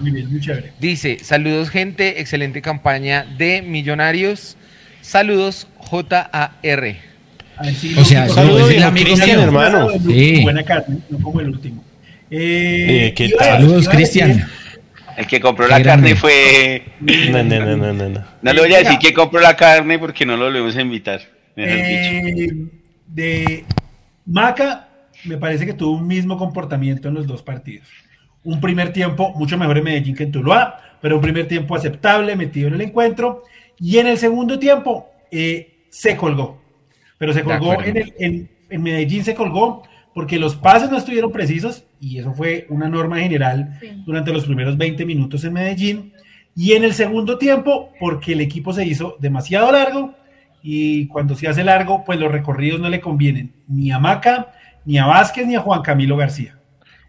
Dice, saludos gente, excelente campaña de Millonarios. Saludos, JAR. o sea, saludos, Cristian, hermano. Sí. Buena carne, no como el último. Eh, ¿qué tal? Saludos, Cristian. El que compró la carne fue. No, no, no, no, no. No le voy a decir que compró la carne porque no lo volvemos a invitar. Eh, de Maca, me parece que tuvo un mismo comportamiento en los dos partidos. Un primer tiempo mucho mejor en Medellín que en Tuluá, pero un primer tiempo aceptable, metido en el encuentro. Y en el segundo tiempo eh, se colgó. Pero se colgó en, el, en, en Medellín, se colgó porque los pases no estuvieron precisos y eso fue una norma general durante los primeros 20 minutos en Medellín. Y en el segundo tiempo, porque el equipo se hizo demasiado largo y cuando se hace largo, pues los recorridos no le convienen ni a Maca, ni a Vázquez, ni a Juan Camilo García.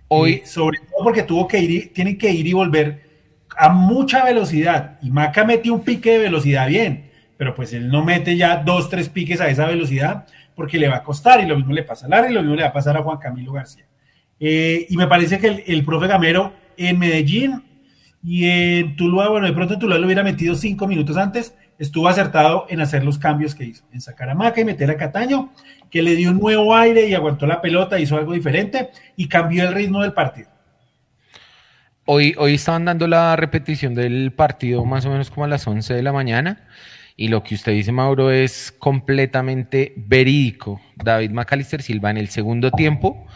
Hoy, sobre todo porque tuvo que ir, tienen que ir y volver a mucha velocidad y Maca metió un pique de velocidad bien, pero pues él no mete ya dos, tres piques a esa velocidad porque le va a costar y lo mismo le pasa a Lara y lo mismo le va a pasar a Juan Camilo García. Eh, y me parece que el, el, profe Gamero en Medellín y en Tuluá, bueno, de pronto Tuluá lo hubiera metido cinco minutos antes, estuvo acertado en hacer los cambios que hizo, en sacar a Maca y meter a Cataño, que le dio un nuevo aire y aguantó la pelota, hizo algo diferente y cambió el ritmo del partido. Hoy, hoy estaban dando la repetición del partido más o menos como a las 11 de la mañana y lo que usted dice, Mauro, es completamente verídico. David Macalister Silva en el segundo tiempo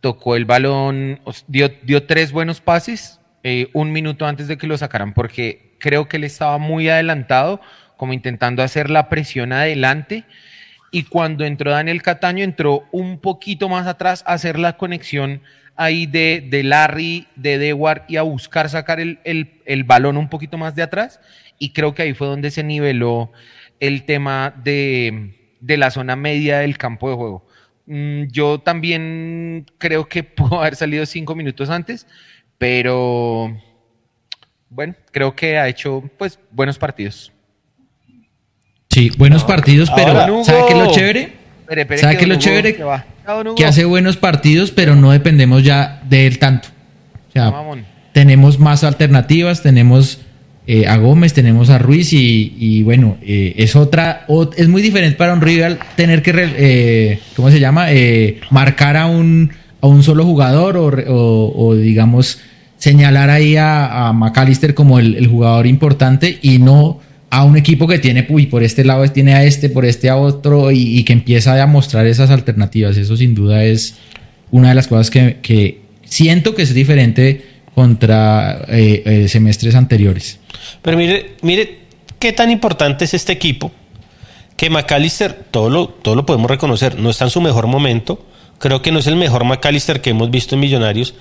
tocó el balón, dio, dio tres buenos pases eh, un minuto antes de que lo sacaran, porque creo que él estaba muy adelantado, como intentando hacer la presión adelante. Y cuando entró Daniel Cataño, entró un poquito más atrás a hacer la conexión ahí de, de Larry, de Dewar y a buscar sacar el, el, el balón un poquito más de atrás y creo que ahí fue donde se niveló el tema de, la zona media del campo de juego. Mm, yo también creo que pudo haber salido cinco minutos antes, pero bueno, creo que ha hecho pues buenos partidos. Sí, buenos partidos, pero ¿sabe qué es lo chévere? ¿Sabe qué es lo chévere? Que hace buenos partidos, pero no dependemos ya de él tanto. O sea, tenemos más alternativas, tenemos eh, a Gómez, tenemos a Ruiz y, bueno, eh, es otra, es muy diferente para un rival tener que, eh, ¿cómo se llama? marcar a un, a un solo jugador o, digamos señalar ahí a, McAllister como el, jugador importante y no a un equipo que tiene, uy, por este lado tiene a este, por este a otro y, que empieza a mostrar esas alternativas. Eso sin duda es una de las cosas que, que siento que es diferente contra semestres anteriores. Pero mire, mire qué tan importante es este equipo, que McAllister, todo lo, todo lo podemos reconocer, no está en su mejor momento. Creo que no es el mejor McAllister que hemos visto en Millonarios.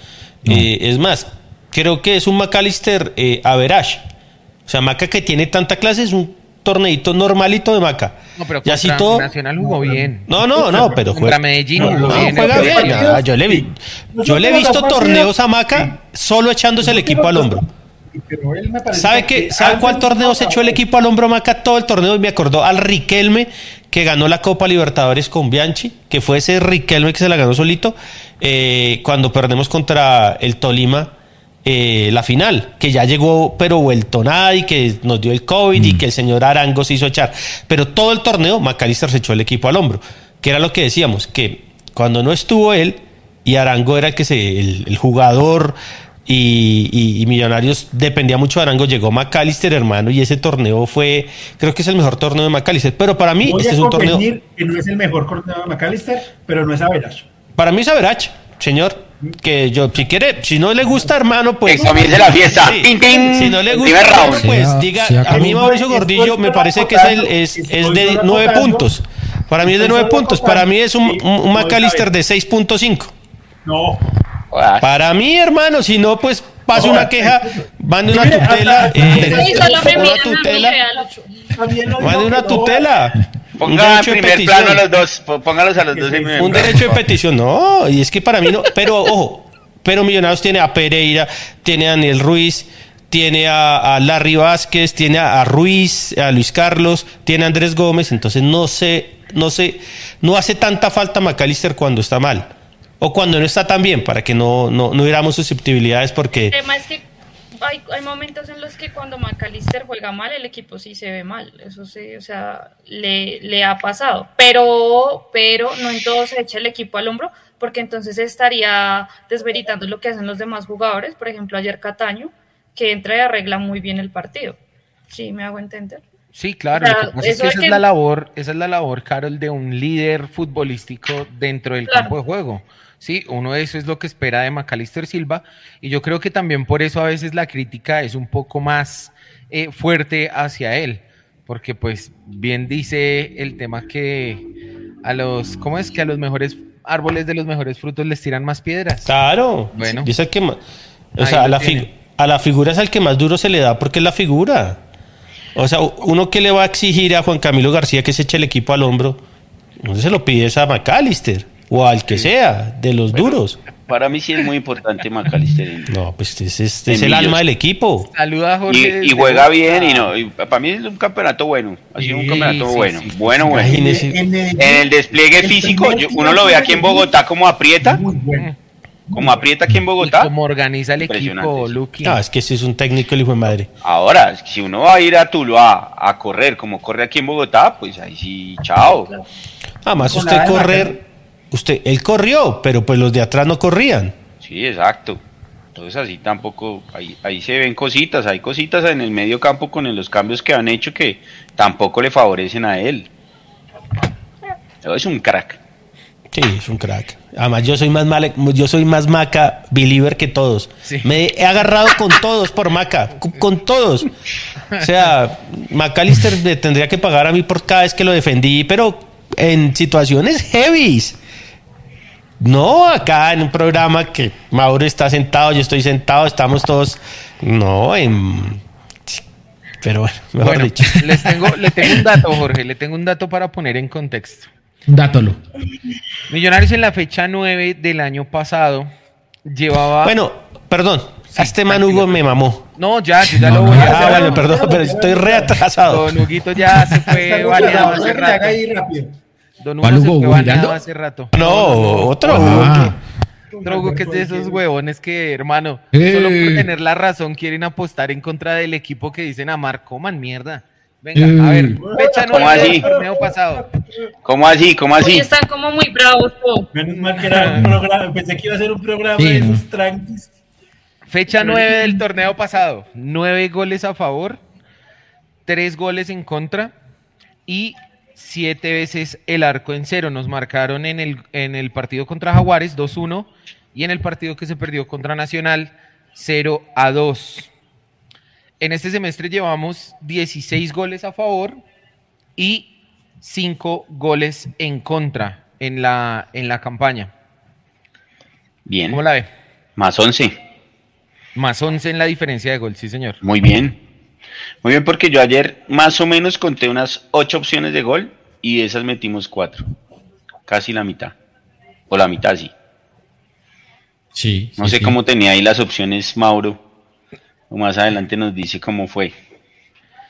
Eh, es más, creo que es un McAllister eh, average. O sea, Maca que tiene tanta clase es un torneito normalito de Maca. No, pero ya contra todo... Nacional jugó bien. No, no, no, pero juega. Medellín jugó bien. Juega bien. yo le, vi, yo le he visto torneos a Maca solo echándose el equipo al hombro. ¿Sabe, que, ¿Sabe cuál torneo se echó el equipo al hombro Maca todo el torneo? Y me acordó al Riquelme que ganó la Copa Libertadores con Bianchi, que fue ese Riquelme que se la ganó solito, eh, cuando perdemos contra el Tolima eh, la final, que ya llegó pero vuelto nada y que nos dio el COVID y mm. que el señor Arango se hizo echar. Pero todo el torneo Macalister se echó el equipo al hombro, que era lo que decíamos, que cuando no estuvo él y Arango era el que se, el jugador y, Millonarios dependía mucho de Arango. Llegó McAllister, hermano, y ese torneo fue, creo que es el mejor torneo de McAllister. Pero para mí, este es un torneo. que no es el mejor torneo de McAllister, pero no es Average. Para mí es Average, señor. Que yo, si quiere, si no le gusta, hermano, pues. Que comience la fiesta. Si no le gusta, pues diga. a mí, Mauricio Gordillo, me parece que es, el, es, es de nueve puntos. Para mí es de nueve puntos. Para mí es un, un McAllister de 6.5. No. Para mí, hermano, si no, pues pase una queja, mande una tutela. Eh, una tutela. Mande una tutela. Ponga en primer plano a los dos, póngalos a los dos. Un derecho de petición, no, y es que para mí no, pero ojo, pero Millonarios tiene a Pereira, tiene a Daniel Ruiz, tiene a, Larry Vázquez, tiene a, Ruiz, a Luis Carlos, tiene a Andrés Gómez, entonces no sé, no sé, no hace tanta falta McAllister cuando está mal o cuando no está tan bien, para que no, no, no hubiéramos susceptibilidades porque... El tema es que hay, hay, momentos en los que cuando McAllister juega mal, el equipo sí se ve mal, eso sí, o sea, le, le ha pasado, pero, pero no en todo se echa el equipo al hombro, porque entonces estaría desveritando lo que hacen los demás jugadores, por ejemplo ayer Cataño, que entra y arregla muy bien el partido, ¿sí me hago entender? Sí, claro. esa es la labor, esa es la labor, Carol, de un líder futbolístico dentro del campo de juego. Sí, uno de eso es lo que espera de Macalister Silva y yo creo que también por eso a veces la crítica es un poco más eh, fuerte hacia él, porque pues bien dice el tema que a los, ¿cómo es? Que a los mejores árboles de los mejores frutos les tiran más piedras. Claro. Bueno. que o sea, a la, a la figura es al que más duro se le da porque es la figura. O sea, uno que le va a exigir a Juan Camilo García que se eche el equipo al hombro, no se lo pide a McAllister o al que sea, de los duros. Para mí sí es muy importante McAllister. No, pues es, es, es el alma del equipo. Saluda Jorge. Y, juega bien y no. para mí es un campeonato bueno. Ha sido un campeonato bueno. bueno, bueno. En, el, despliegue físico, uno lo ve aquí en Bogotá como aprieta. Como aprieta aquí en Bogotá. como organiza el equipo, Lucky. No, es que ese es un técnico el hijo de madre. Ahora, si uno va a ir a Tuluá a correr como corre aquí en Bogotá, pues ahí sí, chao. Además, usted correr, usted, él corrió, pero pues los de atrás no corrían. Sí, exacto. Entonces así tampoco, ahí, ahí se ven cositas, hay cositas en el medio campo con los cambios que han hecho que tampoco le favorecen a él. Es un crack. Sí, es un crack. Además, yo soy más mal, yo soy más Maca believer que todos. Me he agarrado con todos por Maca, con, todos. O sea, McAllister me tendría que pagar a mí por cada vez que lo defendí, pero en situaciones heavies. No acá en un programa que Mauro está sentado, yo estoy sentado, estamos todos. No, en. Pero bueno, mejor dicho. Les tengo, le tengo un dato, Jorge, le tengo un dato para poner en contexto. Dátolo. Millonarios en la fecha 9 del año pasado llevaba. Bueno, perdón. este man Hugo me mamó. No, ya, ya lo voy a hacer. Ah, bueno, perdón, pero estoy reatrasado. Don Huguito ya se fue validado hace rato. Don Hugo se fue validado hace rato. No, otro ah. Otro Hugo que es de esos huevones que, hermano, solo por tener la razón quieren apostar en contra del equipo que dicen amar, coman mierda. Venga, a ver, fecha ¿Cómo así? torneo pasado. ¿Cómo así? ¿Cómo así? Hoy están como muy bravos, Menos mal que era un programa, pensé que iba a ser un programa de esos tranquis. Fecha 9 del torneo pasado. 9 goles a favor, 3 goles en contra y 7 veces el arco en cero. Nos marcaron en el, en el partido contra Jaguares 2-1 y en el partido que se perdió contra Nacional 0 2. En este semestre llevamos 16 goles a favor y 5 goles en contra en la, en la campaña. Bien. ¿Cómo la ve? Más 11. Más 11 en la diferencia de gol, sí, señor. Muy bien. Muy bien, porque yo ayer más o menos conté unas 8 opciones de gol y de esas metimos 4. Casi la mitad. O la mitad, sí. Sí. No sé cómo tenía ahí las opciones, Mauro más adelante nos dice cómo fue.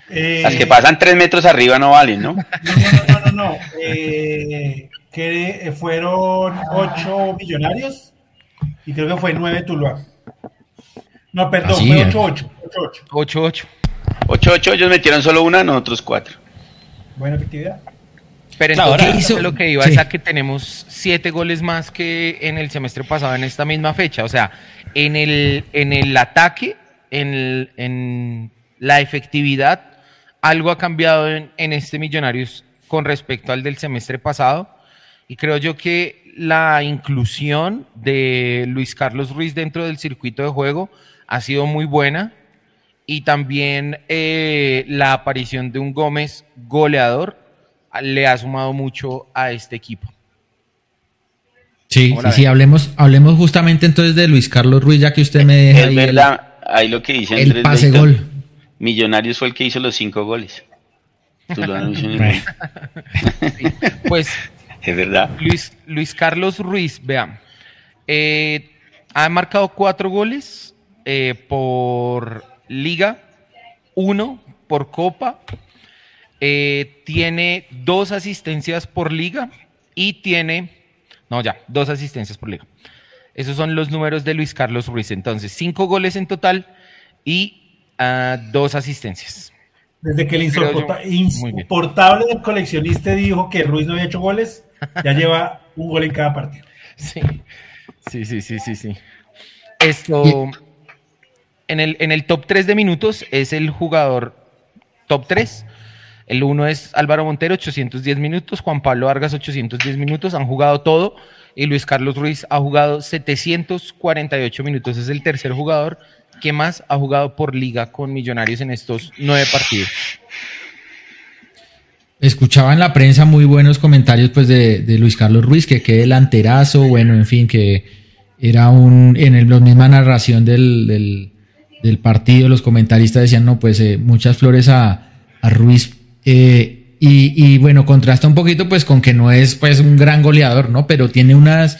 Eh, Las que pasan tres metros arriba no valen, ¿no? No, no, no, no. Eh, que fueron ocho millonarios y creo que fue nueve Tuluá. No, perdón, fue ocho, ocho. Ocho, ocho. Ocho, ocho, ellos metieron solo una, nosotros cuatro. Buena efectividad. Pero entonces lo que iba es a que tenemos siete goles más que en el semestre pasado en esta misma fecha. O sea, en el, en el ataque en, la efectividad, algo ha cambiado en, este Millonarios con respecto al del semestre pasado. Y creo yo que la inclusión de Luis Carlos Ruiz dentro del circuito de juego ha sido muy buena. Y también eh, la aparición de un Gómez goleador le ha sumado mucho a este equipo. Sí, sí, sí, hablemos, hablemos justamente entonces de Luis Carlos Ruiz, ya que usted me deja. Es verdad, ahí lo que dice el pase gol. Millonarios fue el que hizo los cinco goles. pues es verdad. Luis, Luis Carlos Ruiz, vean, eh, ha marcado cuatro goles eh, por liga, uno por copa, eh, tiene dos asistencias por liga y tiene, no ya, dos asistencias por liga. Esos son los números de Luis Carlos Ruiz. Entonces, cinco goles en total y ah, dos asistencias. Desde que el insoportable del coleccionista dijo que Ruiz no había hecho goles, ya lleva un gol en cada partido. Sí, sí, sí, sí, sí. sí. Esto, en el, en el top 3 de minutos es el jugador top 3. El uno es Álvaro Montero, 810 minutos. Juan Pablo Vargas, 810 minutos. Han jugado todo y Luis Carlos Ruiz ha jugado 748 minutos. Es el tercer jugador que más ha jugado por liga con Millonarios en estos nueve partidos. Escuchaba en la prensa muy buenos comentarios pues de, Luis Carlos Ruiz, que qué delanterazo, bueno, en fin, que era un, en el, la misma narración del, partido, los comentaristas decían, no, pues eh, muchas flores a, a Ruiz eh, y, bueno, contrasta un poquito pues con que no es pues un gran goleador, ¿no? Pero tiene unas,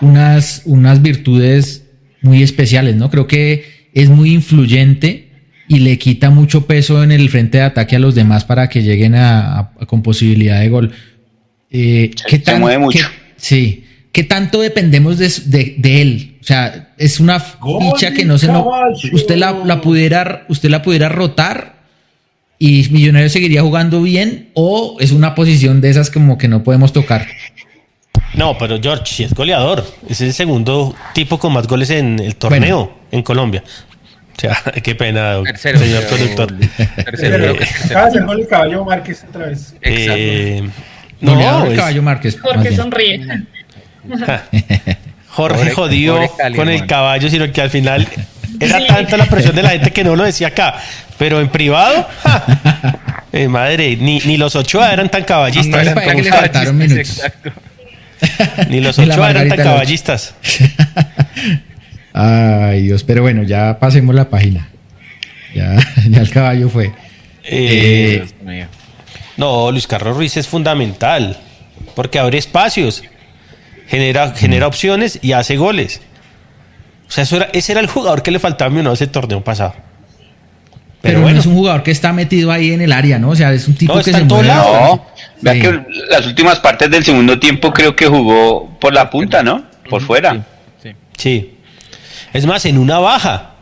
unas, unas virtudes muy especiales, ¿no? Creo que es muy influyente y le quita mucho peso en el frente de ataque a los demás para que lleguen a, con posibilidad de gol. Eh, ¿qué se mueve mucho. sí. ¿Qué tanto dependemos de, de, él? O sea, es una ficha que no se no, usted la, la, pudiera usted la pudiera rotar y Millonarios seguiría jugando bien o es una posición de esas como que no podemos tocar. No, pero George, si es goleador, es el segundo tipo con más goles en el torneo en Colombia. O sea, qué pena, señor productor. Tercero, Acaba de gol el caballo Márquez otra vez. Eh, no, el caballo Márquez. Jorge sonríe. Jorge jodió con el caballo, sino que al final era tanta la presión de la gente que no lo decía acá. Pero en privado, eh, madre, ni, ni los Ochoa eran tan caballistas. Ni los Ochoa eran tan caballistas. Ay, Dios, pero bueno, ya pasemos la página. Ya, ya el caballo fue. Eh, no, Luis Carlos Ruiz es fundamental. Porque abre espacios genera, genera opciones y hace goles. O sea, eso era, ese era el jugador que le faltaba a mi ese torneo pasado. Pero, bueno. no es un jugador que está metido ahí en el área, ¿no? O sea, es un tipo que se mueve. No, vea que las últimas partes del segundo tiempo creo que jugó por la punta, ¿no? Por fuera. Sí. sí. Es más, en una baja.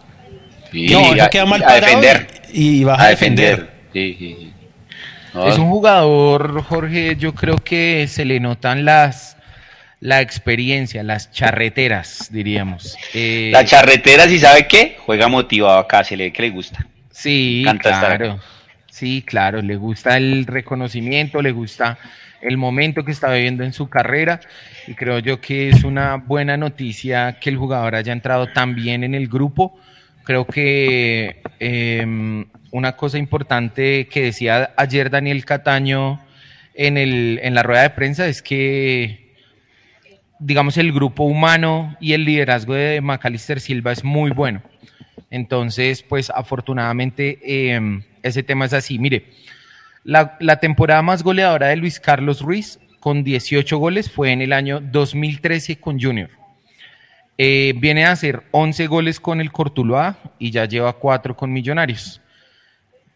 Sí, no, a, queda mal a defender. Y, va a, defender. Sí, sí, Es un jugador, Jorge, yo creo que se le notan las la experiencia, las charreteras, diríamos. Eh, la charretera, si sabe qué, juega motivado acá, se le ve que le gusta. Sí, claro. Sí, claro, le gusta el reconocimiento, le gusta el momento que está viviendo en su carrera y creo yo que es una buena noticia que el jugador haya entrado tan bien en el grupo. Creo que em, una cosa importante que decía ayer Daniel Cataño en, el, en la rueda de prensa es que digamos, el grupo humano y el liderazgo de Macalister Silva es muy bueno. Entonces, pues afortunadamente em, ese tema es así. Mire, la, temporada más goleadora de Luis Carlos Ruiz con 18 goles fue en el año 2013 con Junior. Eh, viene a hacer 11 goles con el Cortuloa y ya lleva 4 con Millonarios.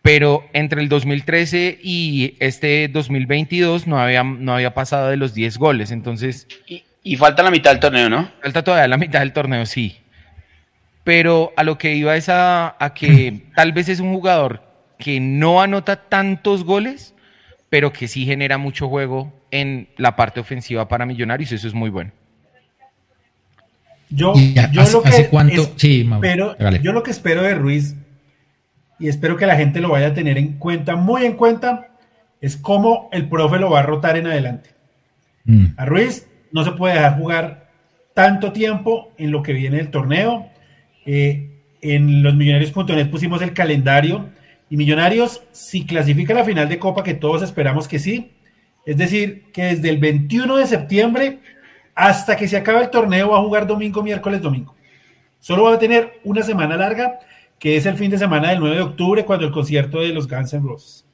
Pero entre el 2013 y este 2022 no había, no había pasado de los 10 goles. Entonces, falta la mitad del torneo, ¿no? Falta todavía la mitad del torneo, sí. Pero a lo que iba es a, que tal vez es un jugador que no anota tantos goles, pero que sí genera mucho juego en la parte ofensiva para Millonarios, eso es muy bueno. Yo, yo lo que cuánto? sí, pero yo lo que espero de Ruiz y espero que la gente lo vaya a tener en cuenta, muy en cuenta, es cómo el profe lo va a rotar en adelante. Mm. A Ruiz no se puede dejar jugar tanto tiempo en lo que viene del torneo. Eh, en los millonarios.net pusimos el calendario y Millonarios, si clasifica la final de Copa, que todos esperamos que sí, es decir, que desde el 21 de septiembre hasta que se acabe el torneo va a jugar domingo, miércoles, domingo. Solo va a tener una semana larga, que es el fin de semana del 9 de octubre, cuando el concierto de los Guns N' Roses.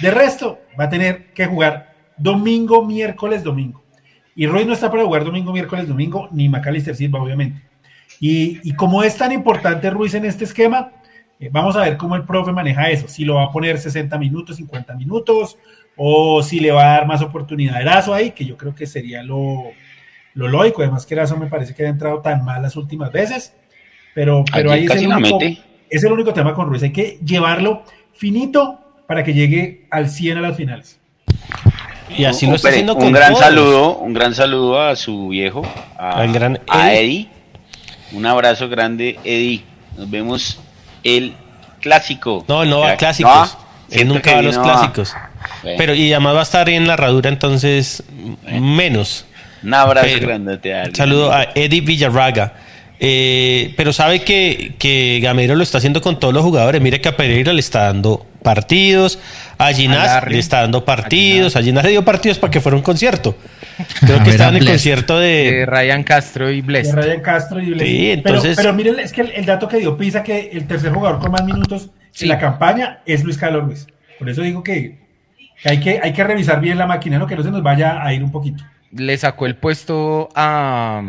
De resto, va a tener que jugar domingo, miércoles, domingo. Y Roy no está para jugar domingo, miércoles, domingo, ni Macalister Silva, obviamente. Y, como es tan importante Ruiz en este esquema, eh, vamos a ver cómo el profe maneja eso. Si lo va a poner 60 minutos, 50 minutos, o si le va a dar más oportunidad a Erazo ahí, que yo creo que sería lo, lo lógico. Además que Erazo me parece que ha entrado tan mal las últimas veces. Pero, pero ahí es el, único, es el único tema con Ruiz. Hay que llevarlo finito para que llegue al 100 a las finales. Y así lo está haciendo con Un gran saludo, un gran saludo a su viejo, a, gran Eddie. Un abrazo grande, Eddie. Nos vemos el clásico. No, no va a clásicos. Él nunca va a los clásicos. Pero y además va a estar en la herradura, entonces menos. Un abrazo grande. Un saludo a Eddie Villarraga. Eh, pero sabe que, que Gamero lo está haciendo con todos los jugadores. Mire que a Pereira le está dando partidos, a Ginás le está dando partidos, a Ginás le dio partidos para que fuera un concierto. Creo que estaba en el concierto de... Ryan Castro y Bless. Ryan Castro y Bless. Sí, entonces... pero, miren, es que el, dato que dio Pisa que el tercer jugador con más minutos en la campaña es Luis Carlos Ruiz. Por eso digo que, hay que hay que revisar bien la máquina, ¿no? que no se nos vaya a ir un poquito. Le sacó el puesto a,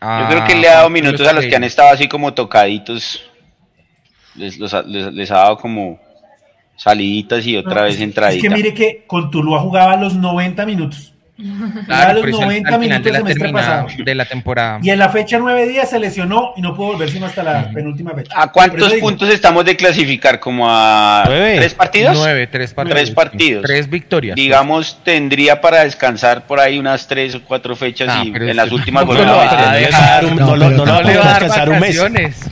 Yo creo que le ha dado minutos a los que han estado así como tocaditos. Les, les, ha dado como saliditas y otra vez entraditas. Es que mire que con Tuluá jugaba los 90 minutos. Claro, los 90 minutos de la, de la temporada. Y en la fecha 9 días se lesionó y no pudo volver sino hasta la penúltima fecha. ¿A cuántos puntos estamos de clasificar? ¿Como a tres partidos? Nueve, tres partidos. Tres partidos. Tres victorias. Digamos, tendría para descansar por ahí unas tres o cuatro fechas y en las últimas no, no, le va a descansar un mes.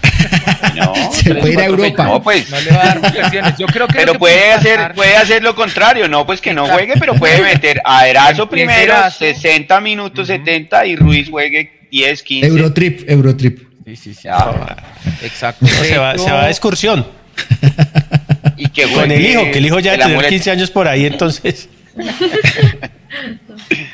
No, se puede ir a Europa. No, pues. No le va a dar vacaciones. Yo creo que pero puede hacer, puede hacer lo contrario, no, pues que no juegue, pero puede meter a Erazo primero 60 minutos, 70 y Ruiz juegue 10, 15. Eurotrip, Eurotrip. Sí, sí, sí. Ah, exacto. se, va, se va de excursión. y que Con el hijo, que el hijo ya tiene 15 años por ahí, entonces.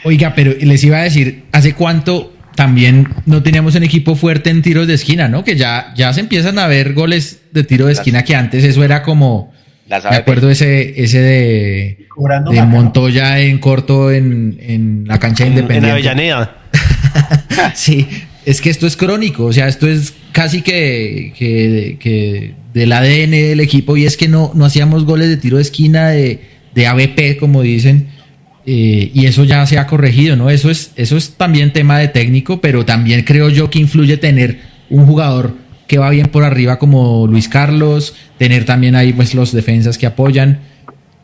Oiga, pero les iba a decir, ¿hace cuánto también no teníamos un equipo fuerte en tiros de esquina, ¿no? Que ya, ya se empiezan a ver goles de tiro de esquina que antes eso era como me acuerdo ese, ese de, de Montoya en corto en, la cancha de Independiente. En Avellaneda. sí, es que esto es crónico, o sea, esto es casi que, que, del ADN del equipo y es que no, no hacíamos goles de tiro de esquina de, de ABP, como dicen, eh, y eso ya se ha corregido, ¿no? Eso es, eso es también tema de técnico, pero también creo yo que influye tener un jugador que va bien por arriba como Luis Carlos, tener también ahí pues los defensas que apoyan.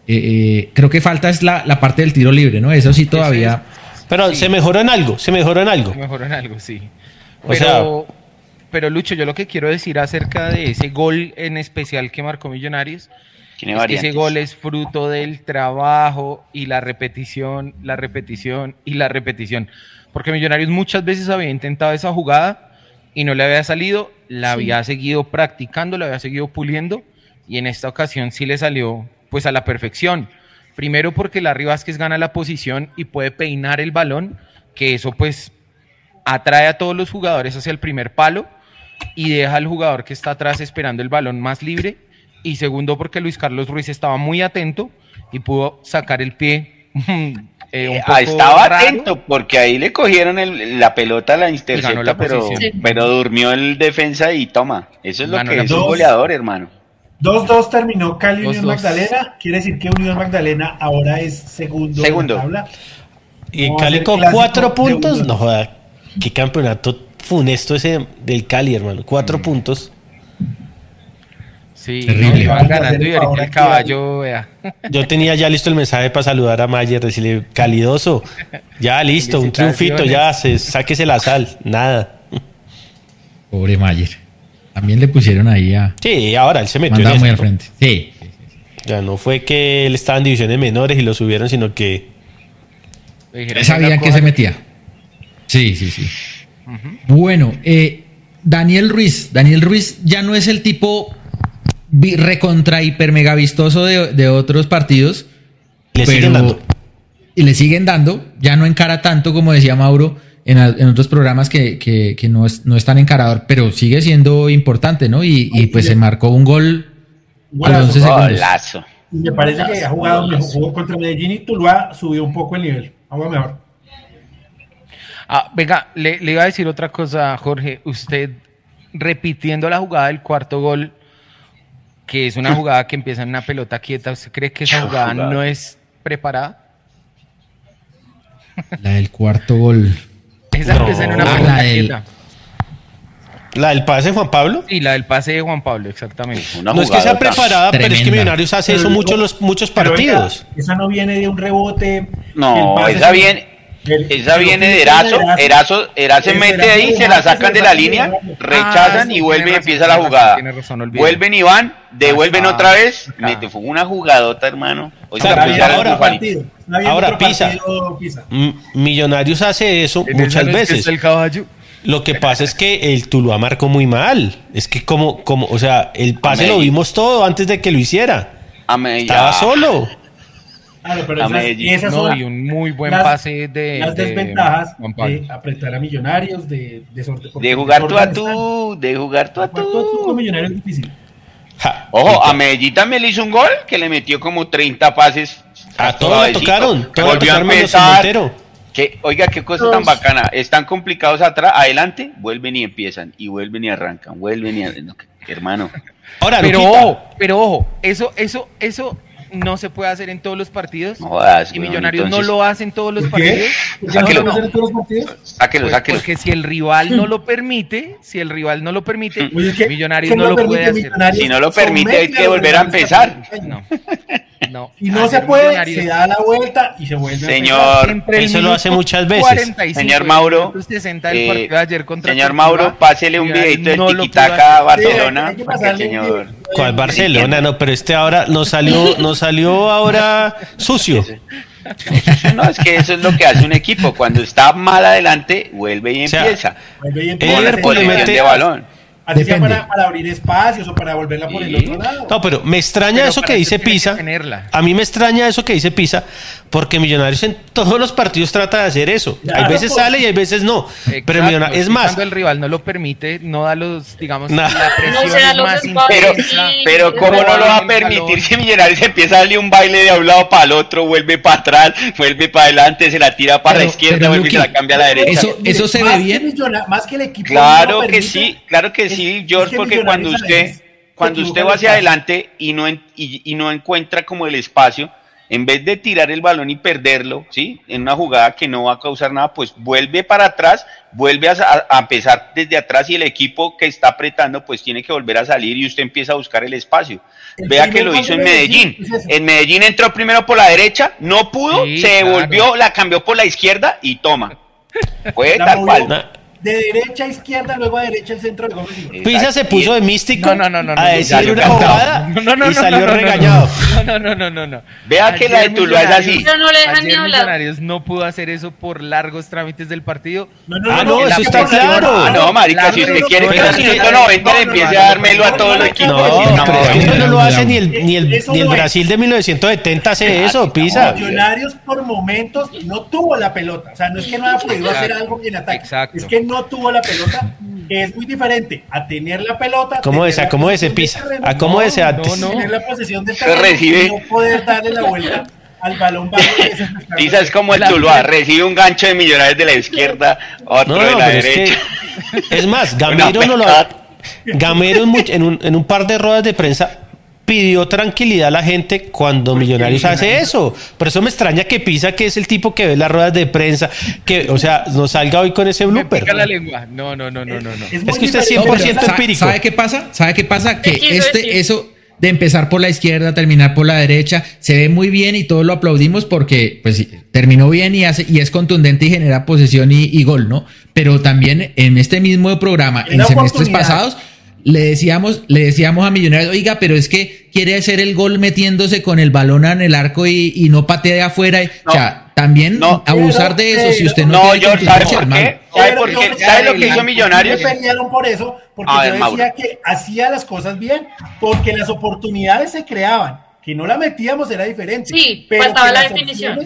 Eh, eh, creo que falta es la, parte del tiro libre, ¿no? Eso sí todavía... Pero se mejoró en algo, se mejoró en algo. Se mejoró en algo, sí. pero, pero Lucho, yo lo que quiero decir acerca de ese gol en especial que marcó Millonarios, es que ese gol es fruto del trabajo y la repetición, la repetición y la repetición. Porque Millonarios muchas veces había intentado esa jugada y no le había salido, la había seguido practicando, la había seguido puliendo y en esta ocasión sí le salió pues a la perfección. Primero porque Larry Vázquez gana la posición y puede peinar el balón, que eso pues atrae a todos los jugadores hacia el primer palo y deja al jugador que está atrás esperando el balón más libre. Y segundo porque Luis Carlos Ruiz estaba muy atento y pudo sacar el pie Eh, ah, estaba atento porque ahí le cogieron la pelota a la intercepta, pero, pero durmió el defensa y toma. Eso es lo que es un goleador, hermano. 2-2 terminó Cali Unión Magdalena. Quiere decir que Unión Magdalena ahora es segundo, segundo. En la tabla. Y Cali con cuatro puntos. No joda, qué campeonato funesto ese del Cali, hermano. Cuatro puntos. Sí, Terrible. ganando y el caballo, Yo tenía ya listo el mensaje para saludar a Mayer, decirle calidoso, ya listo, un triunfito, ya, se, sáquese la sal, nada. Pobre Mayer. También le pusieron ahí a. Sí, ahora él se metió en muy al frente. Sí. Ya no fue que él estaba en divisiones menores y lo subieron, sino que. Sabía que se metía. Sí, sí, sí. Bueno, eh, Daniel Ruiz. Daniel Ruiz ya no es el tipo recontra hiper mega vistoso de, otros partidos. Le siguen dando. Y le siguen dando, ya no encara tanto como decía Mauro en, otros programas que, no, es, no tan encarador, pero sigue siendo importante, ¿no? Y, pues se marcó un gol a 11 segundos. Me parece que ha jugado mejor, jugó contra Medellín y Tuluá subió un poco el nivel. Vamos mejor. Ah, venga, le, le iba a decir otra cosa, Jorge. Usted repitiendo la jugada del cuarto gol, que es una jugada que empieza en una pelota quieta. ¿Usted cree que esa jugada no es preparada? La del cuarto gol. Esa empieza en una ah, pelota quieta. ¿La del pase de Juan Pablo? Sí, la del pase de Juan Pablo, exactamente. no es que sea preparada, pero es que Millonarios hace eso muchos, los, muchos partidos. esa no viene de un rebote. No, esa viene, esa viene de Erazo, Erazo, Erazo se mete ahí, se la sacan de la línea, rechazan y vuelven y empieza la jugada. Vuelven y van, devuelven otra vez, mete, fue una jugadota, hermano. ahora, Pisa, Millonarios hace eso muchas veces. Lo que pasa es que el Tuluá marcó muy mal. Es que como, como, o sea, el pase lo vimos todo antes de que lo hiciera. Estaba solo. Claro, pero esas, no, y un muy buen pase de. Las desventajas de, apretar a Millonarios, de, de, de jugar tú a tú, de jugar tú a tú. con Millonarios es difícil. Ojo, a Medellín también le hizo un gol que le metió como 30 pases. A todos le tocaron. Volvió a empezar. Que, oiga, qué cosa tan bacana. Están complicados atrás, adelante, vuelven y empiezan, y vuelven y arrancan, vuelven y hermano. Ahora, pero ojo, pero ojo, eso, eso, eso no se puede hacer en todos los partidos. y Millonarios no lo hacen todos los partidos. Sáquelo. ¿No en todos los partidos? Sáquelo, pues sáquelo. Porque si el rival no lo permite, si el rival no lo permite, Millonarios no lo, puede hacer. Si no lo permite, hay que volver a empezar. No. No. Y no se puede, se da la vuelta y se vuelve Señor, eso lo hace muchas veces. Señor Mauro, eh, señor Mauro, pásele un videito del tiquitaca a Barcelona. señor. ¿Cuál Barcelona? No, pero este ahora nos salió, nos salió ahora sucio. No, es que eso es lo que hace un equipo. Cuando está mal adelante, vuelve y empieza. Vuelve y empieza. de balón Así sea para, abrir espacios o para volverla por el otro lado. No, pero me extraña eso que dice Pisa. A mí me extraña eso que dice Pisa, porque Millonarios en todos los partidos trata de hacer eso. hay veces sale y hay veces no. pero Millonarios, es más. Cuando el rival no lo permite, no da los, digamos, la presión no más Pero, pero ¿cómo no lo va a permitir si Millonarios empieza a darle un baile de un lado para el otro, vuelve para atrás, vuelve para adelante, se la tira para la izquierda, vuelve y se la cambia a la derecha? Eso, eso se ve bien. más que el equipo. Claro que sí, claro que sí sí, George, porque cuando usted, cuando usted va hacia adelante y no, y, no encuentra como el espacio, en vez de tirar el balón y perderlo, ¿sí? En una jugada que no va a causar nada, pues vuelve para atrás, vuelve a, empezar desde atrás y el equipo que está apretando, pues tiene que volver a salir y usted empieza a buscar el espacio. Vea que lo hizo en Medellín. En Medellín entró primero por la derecha, no pudo, se devolvió, la cambió por la izquierda y toma. Fue tal cual de derecha a izquierda, luego a derecha al centro de Pisa se puso de místico no, no, no, a decir una jugada y salió regañado. No, no, no, no, no. Vea que la de Tuluá es así. Pero no le dejan ni hablar. no pudo hacer eso por largos trámites del partido. No, no, ah, no, eso está claro. Ah, no, marica, si usted quiere que a 190 le empiece a dármelo a todo el equipo. No, pero es que eso no lo hace ni el, ni el, ni el Brasil de 1970 hace eso, Pisa. Millonarios por momentos no tuvo la pelota. O sea, no es que no haya podido hacer algo en ataque. Es que no tuvo la pelota, es muy diferente a tener la pelota. ¿Cómo es? ¿A cómo ese pisa? ¿A cómo ese antes? No, Tener la posesión de terreno recibe. no poder darle la vuelta al balón Pisa es como el Tuluá, recibe un gancho de millonarios de la izquierda, otro de la derecha. Es, que, es más, Gamero no lo Gamero en, un, en un par de ruedas de prensa pidió tranquilidad a la gente cuando Millonarios hace eso. Por eso me extraña que Pisa, que es el tipo que ve las ruedas de prensa, que, o sea, no salga hoy con ese blooper. la lengua. No, no, no, no, no. Es, que usted es 100% empírico. ¿Sabe qué pasa? ¿Sabe qué pasa? Que este, eso de empezar por la izquierda, terminar por la derecha, se ve muy bien y todos lo aplaudimos porque pues terminó bien y hace y es contundente y genera posesión y, y gol, ¿no? Pero también en este mismo programa, en semestres pasados, le decíamos, le decíamos a Millonarios, oiga, pero es que quiere hacer el gol metiéndose con el balón en el arco y, no patea de afuera. o sea, también abusar de eso si usted no, no yo, ¿sabe por qué? ¿Sabe, por qué? ¿Sabe lo que hizo Millonarios? Me por eso, porque yo decía que hacía las cosas bien, porque las oportunidades se creaban. Que no la metíamos era diferente. Sí, pero faltaba la definición.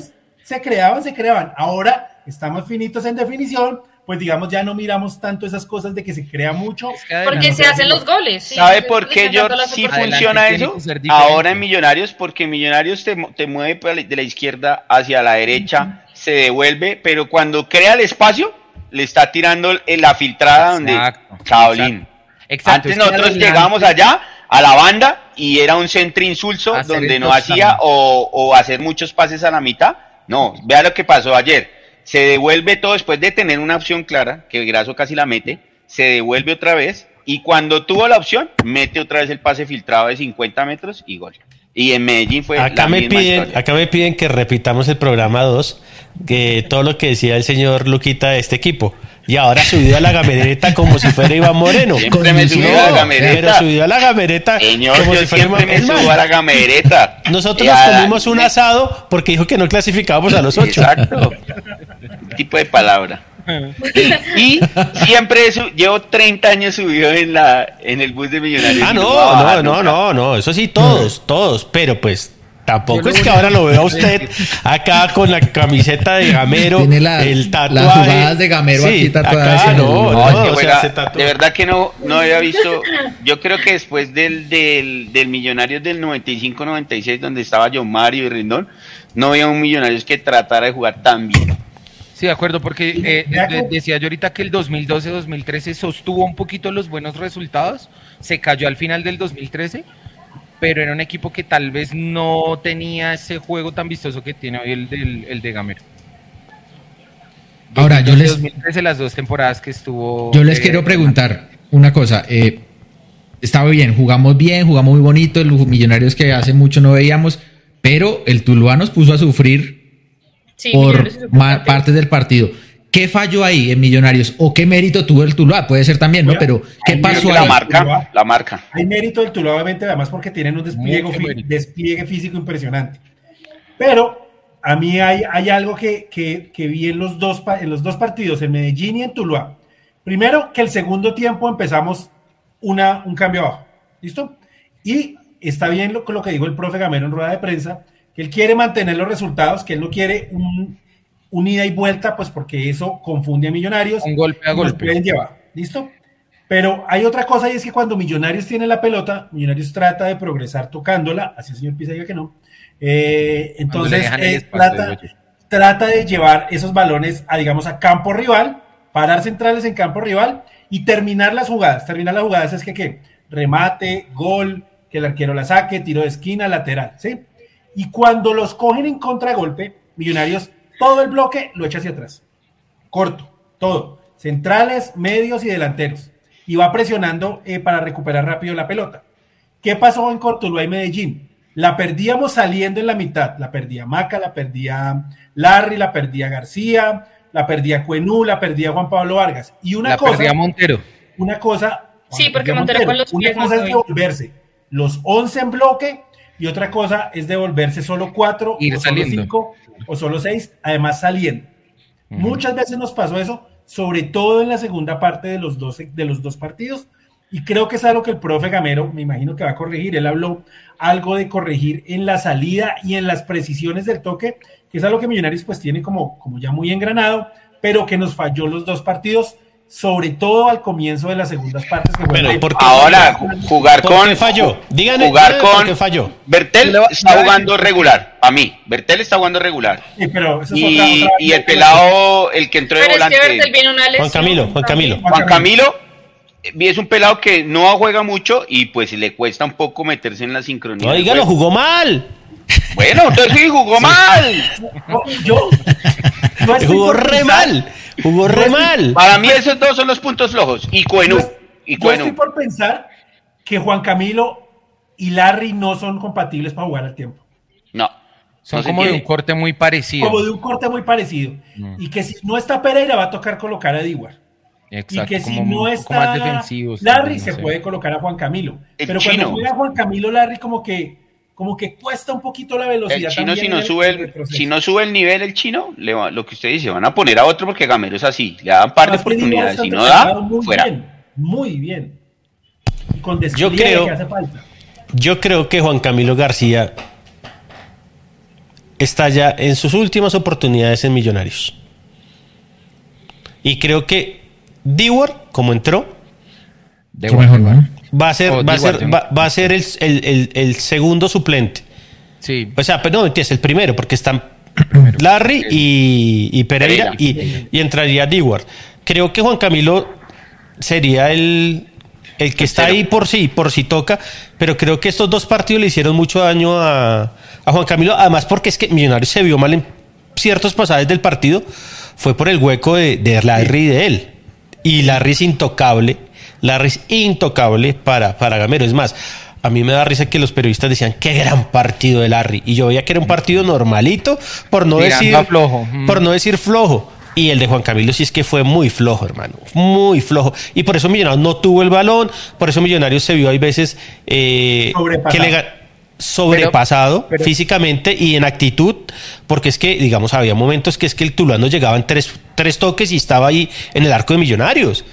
Se creaban, se creaban. Ahora estamos finitos en definición pues digamos ya no miramos tanto esas cosas de que se crea mucho. porque se hacen los goles. ¿Sabe por qué yo sí funciona eso? Ahora en Millonarios, porque Millonarios te, te mueve de la izquierda hacia la derecha, se devuelve, pero cuando crea el espacio, le está tirando la filtrada donde Chaolín. Antes nosotros llegamos allá a la banda y era un centro insulso donde no hacía o, o hacer muchos pases a la mitad. No, vea lo que pasó ayer se devuelve todo después de tener una opción clara, que Graso casi la mete, se devuelve otra vez y cuando tuvo la opción, mete otra vez el pase filtrado de 50 metros y gol. Y en Medellín fue acá me piden, Acá me piden que repitamos el programa 2, que todo lo que decía el señor Luquita de este equipo. Y ahora subió a la gamereta como si fuera Iván Moreno. Siempre me subió a la gamereta. Pero subió a la gamereta como si fuera Iván me a la gamereta. Nosotros nos comimos un asado porque dijo que no clasificábamos a los ocho. Exacto. tipo de palabra. y siempre eso, llevo 30 años subido en la en el bus de millonarios. Ah, no, no, no, no, no, eso sí, todos, todos, pero pues Tampoco es que ahora lo vea usted acá con la camiseta de Gamero, Tiene el tatuaje. Las jugadas de Gamero aquí tatuadas. no, no, de verdad que no, no había visto. Yo creo que después del, del, del Millonarios del 95-96, donde estaba John Mario y Rindón, no había un Millonarios que tratara de jugar tan bien. Sí, de acuerdo, porque eh, decía yo ahorita que el 2012-2013 sostuvo un poquito los buenos resultados, se cayó al final del 2013, pero era un equipo que tal vez no tenía ese juego tan vistoso que tiene hoy el, el de Gamero. Ahora, yo les... 2013, las dos temporadas que estuvo... Yo les quiero preguntar una cosa. Eh, estaba bien, jugamos bien, jugamos muy bonito, los millonarios que hace mucho no veíamos, pero el Tuluá nos puso a sufrir por partes del partido. ¿Qué falló ahí en Millonarios? ¿O qué mérito tuvo el Tuluá? Puede ser también, ¿no? Pero, ¿qué pasó ahí? La marca, la marca. Hay mérito del Tuluá, obviamente, además porque tienen un despliegue, despliegue físico impresionante. Pero a mí hay, hay algo que, que, vi en los, dos, en los dos partidos, en Medellín y en Tuluá. Primero, que el segundo tiempo empezamos una, un cambio abajo. ¿Listo? Y está bien lo, lo que dijo el profe Gamero en rueda de prensa, que él quiere mantener los resultados, que él no quiere un, un ida y vuelta, pues porque eso confunde a Millonarios. Un golpe a golpe. Pueden llevar. ¿Listo? Pero hay otra cosa y es que cuando Millonarios tiene la pelota, Millonarios trata de progresar tocándola, así el señor Pisa diga que no, eh, entonces, eh, trata, de llevar esos balones a, digamos, a campo rival, parar centrales en campo rival y terminar las jugadas. Terminar las jugadas es que, ¿qué? Remate, gol, que el arquero la saque, tiro de esquina, lateral, ¿sí? Y cuando los cogen en contragolpe, Millonarios, todo el bloque lo echa hacia atrás. Corto, todo. Centrales, medios y delanteros. Y va presionando eh, para recuperar rápido la pelota. ¿Qué pasó en Cortuluá y Medellín? La perdíamos saliendo en la mitad. La perdía Maca, la perdía Larry, la perdía García, la perdía Cuenú, la perdía Juan Pablo Vargas. Y una la cosa. Perdía Montero. Una cosa. Sí, porque Montero, con los Una cosa es devolverse los 11 en bloque y otra cosa es devolverse solo 4 o solo 5 o solo 6, además saliendo. Muchas veces nos pasó eso, sobre todo en la segunda parte de los, 12, de los dos partidos y creo que es algo que el profe Gamero, me imagino que va a corregir. Él habló algo de corregir en la salida y en las precisiones del toque, que es algo que Millonarios pues tiene como, como ya muy engranado, pero que nos falló los dos partidos, sobre todo al comienzo de las segundas partes. Que bueno, ahora jugar con qué falló. Díganme, jugar con qué falló. Bertel está jugando regular. A mí, Bertel está jugando regular. Sí, pero eso es y, otra, otra y el pelado, el que entró de volante. Juan Camilo, Juan Camilo. Juan Camilo es un pelado que no juega mucho y pues le cuesta un poco meterse en la sincronía. No, dígalo, jugó mal. Bueno, entonces sí, jugó mal. Yo, jugó re mal. Jugó re mal. Para mí esos dos son los puntos flojos. Y Cuenú. Y Yo estoy por pensar que Juan Camilo y Larry no son compatibles para jugar al tiempo. No. Son como de un corte muy parecido. Como de un corte muy parecido. Mm. Y que si no está Pereira va a tocar colocar a Diguar y que si no está Larry, se puede colocar a Juan Camilo. pero cuando juega Juan Camilo, Larry como que, como que cuesta un poquito la velocidad. El chino, si no, sube el, si no sube el nivel, el chino, le lo que usted dice, van a poner a otro porque Gamero es así. Le dan par de oportunidades. Si no da, muy fuera. Bien, muy bien. Y con yo creo, que hace falta. Yo creo que Juan Camilo García está ya en sus últimas oportunidades en Millonarios. Y creo que Dewar, como entró, va a ser, va, a ser va, a ser el, segundo suplente. Sí. O sea, pero no, es el primero, porque están Larry y, Pereira, y, entraría Dewar. Creo que Juan Camilo sería el, el que está ahí por sí, por si toca, pero creo que estos dos partidos le hicieron mucho daño a, a Juan Camilo, además porque es que Millonarios se vio mal en ciertos pasajes del partido, fue por el hueco de, de Larry y de él. Y Larry es intocable. Larry es intocable para, para Gamero. Es más, a mí me da risa que los periodistas decían qué gran partido de Larry. Y yo veía que era un partido normalito, por no decir flojo. Por no decir flojo. Y el de Juan Camilo sí es que fue muy flojo, hermano. Muy flojo. Y por eso Millonarios no tuvo el balón. Por eso Millonarios se vio hay veces eh, que le sobrepasado físicamente y en actitud, porque es que, digamos, había momentos que es que el Tulano llegaba en tres, tres toques y estaba ahí en el arco de Millonarios.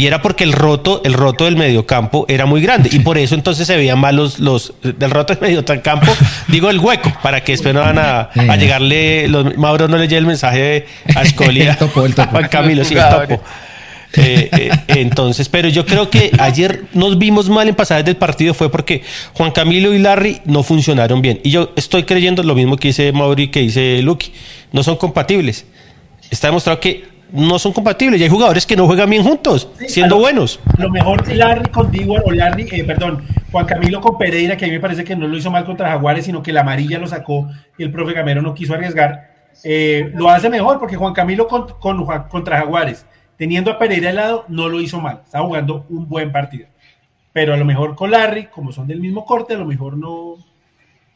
Y era porque el roto, el roto del mediocampo era muy grande. Y por eso entonces se veían mal los, los del roto del mediocampo, digo el hueco, para que después no van a, llegarle, los, Mauro no le llegue el mensaje a Escolia, a Juan Camilo, sí, topo. Eh, eh, entonces, pero yo creo que ayer nos vimos mal en pasajes del partido fue porque Juan Camilo y Larry no funcionaron bien. Y yo estoy creyendo lo mismo que dice Mauri que dice Lucky. No son compatibles. está demostrado que no son compatibles y hay jugadores que no juegan bien juntos, siendo buenos. Lo mejor Larry con Diguar o Larry, eh, perdón, Juan Camilo con Pereira, que a mí me parece que no lo hizo mal contra Jaguares, sino que la amarilla lo sacó y el profe Gamero no quiso arriesgar. Eh, lo hace mejor porque Juan Camilo con, contra Jaguares, teniendo a Pereira al lado, no lo hizo mal. Está jugando un buen partido. Pero a lo mejor con Larry, como son del mismo corte, a lo mejor no,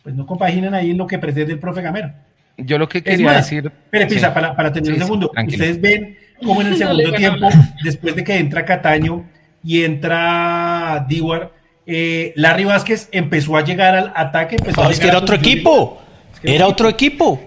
pues no compaginan ahí en lo que pretende el profe Gamero. Yo lo que quería decir. Pero Pisa, para, para tener un segundo. Ustedes ven cómo en el segundo tiempo, después de que entra Cataño y entra Diwar, eh, Larry Vázquez empezó a llegar al ataque. Empezó es que era otro equipo. Era otro equipo.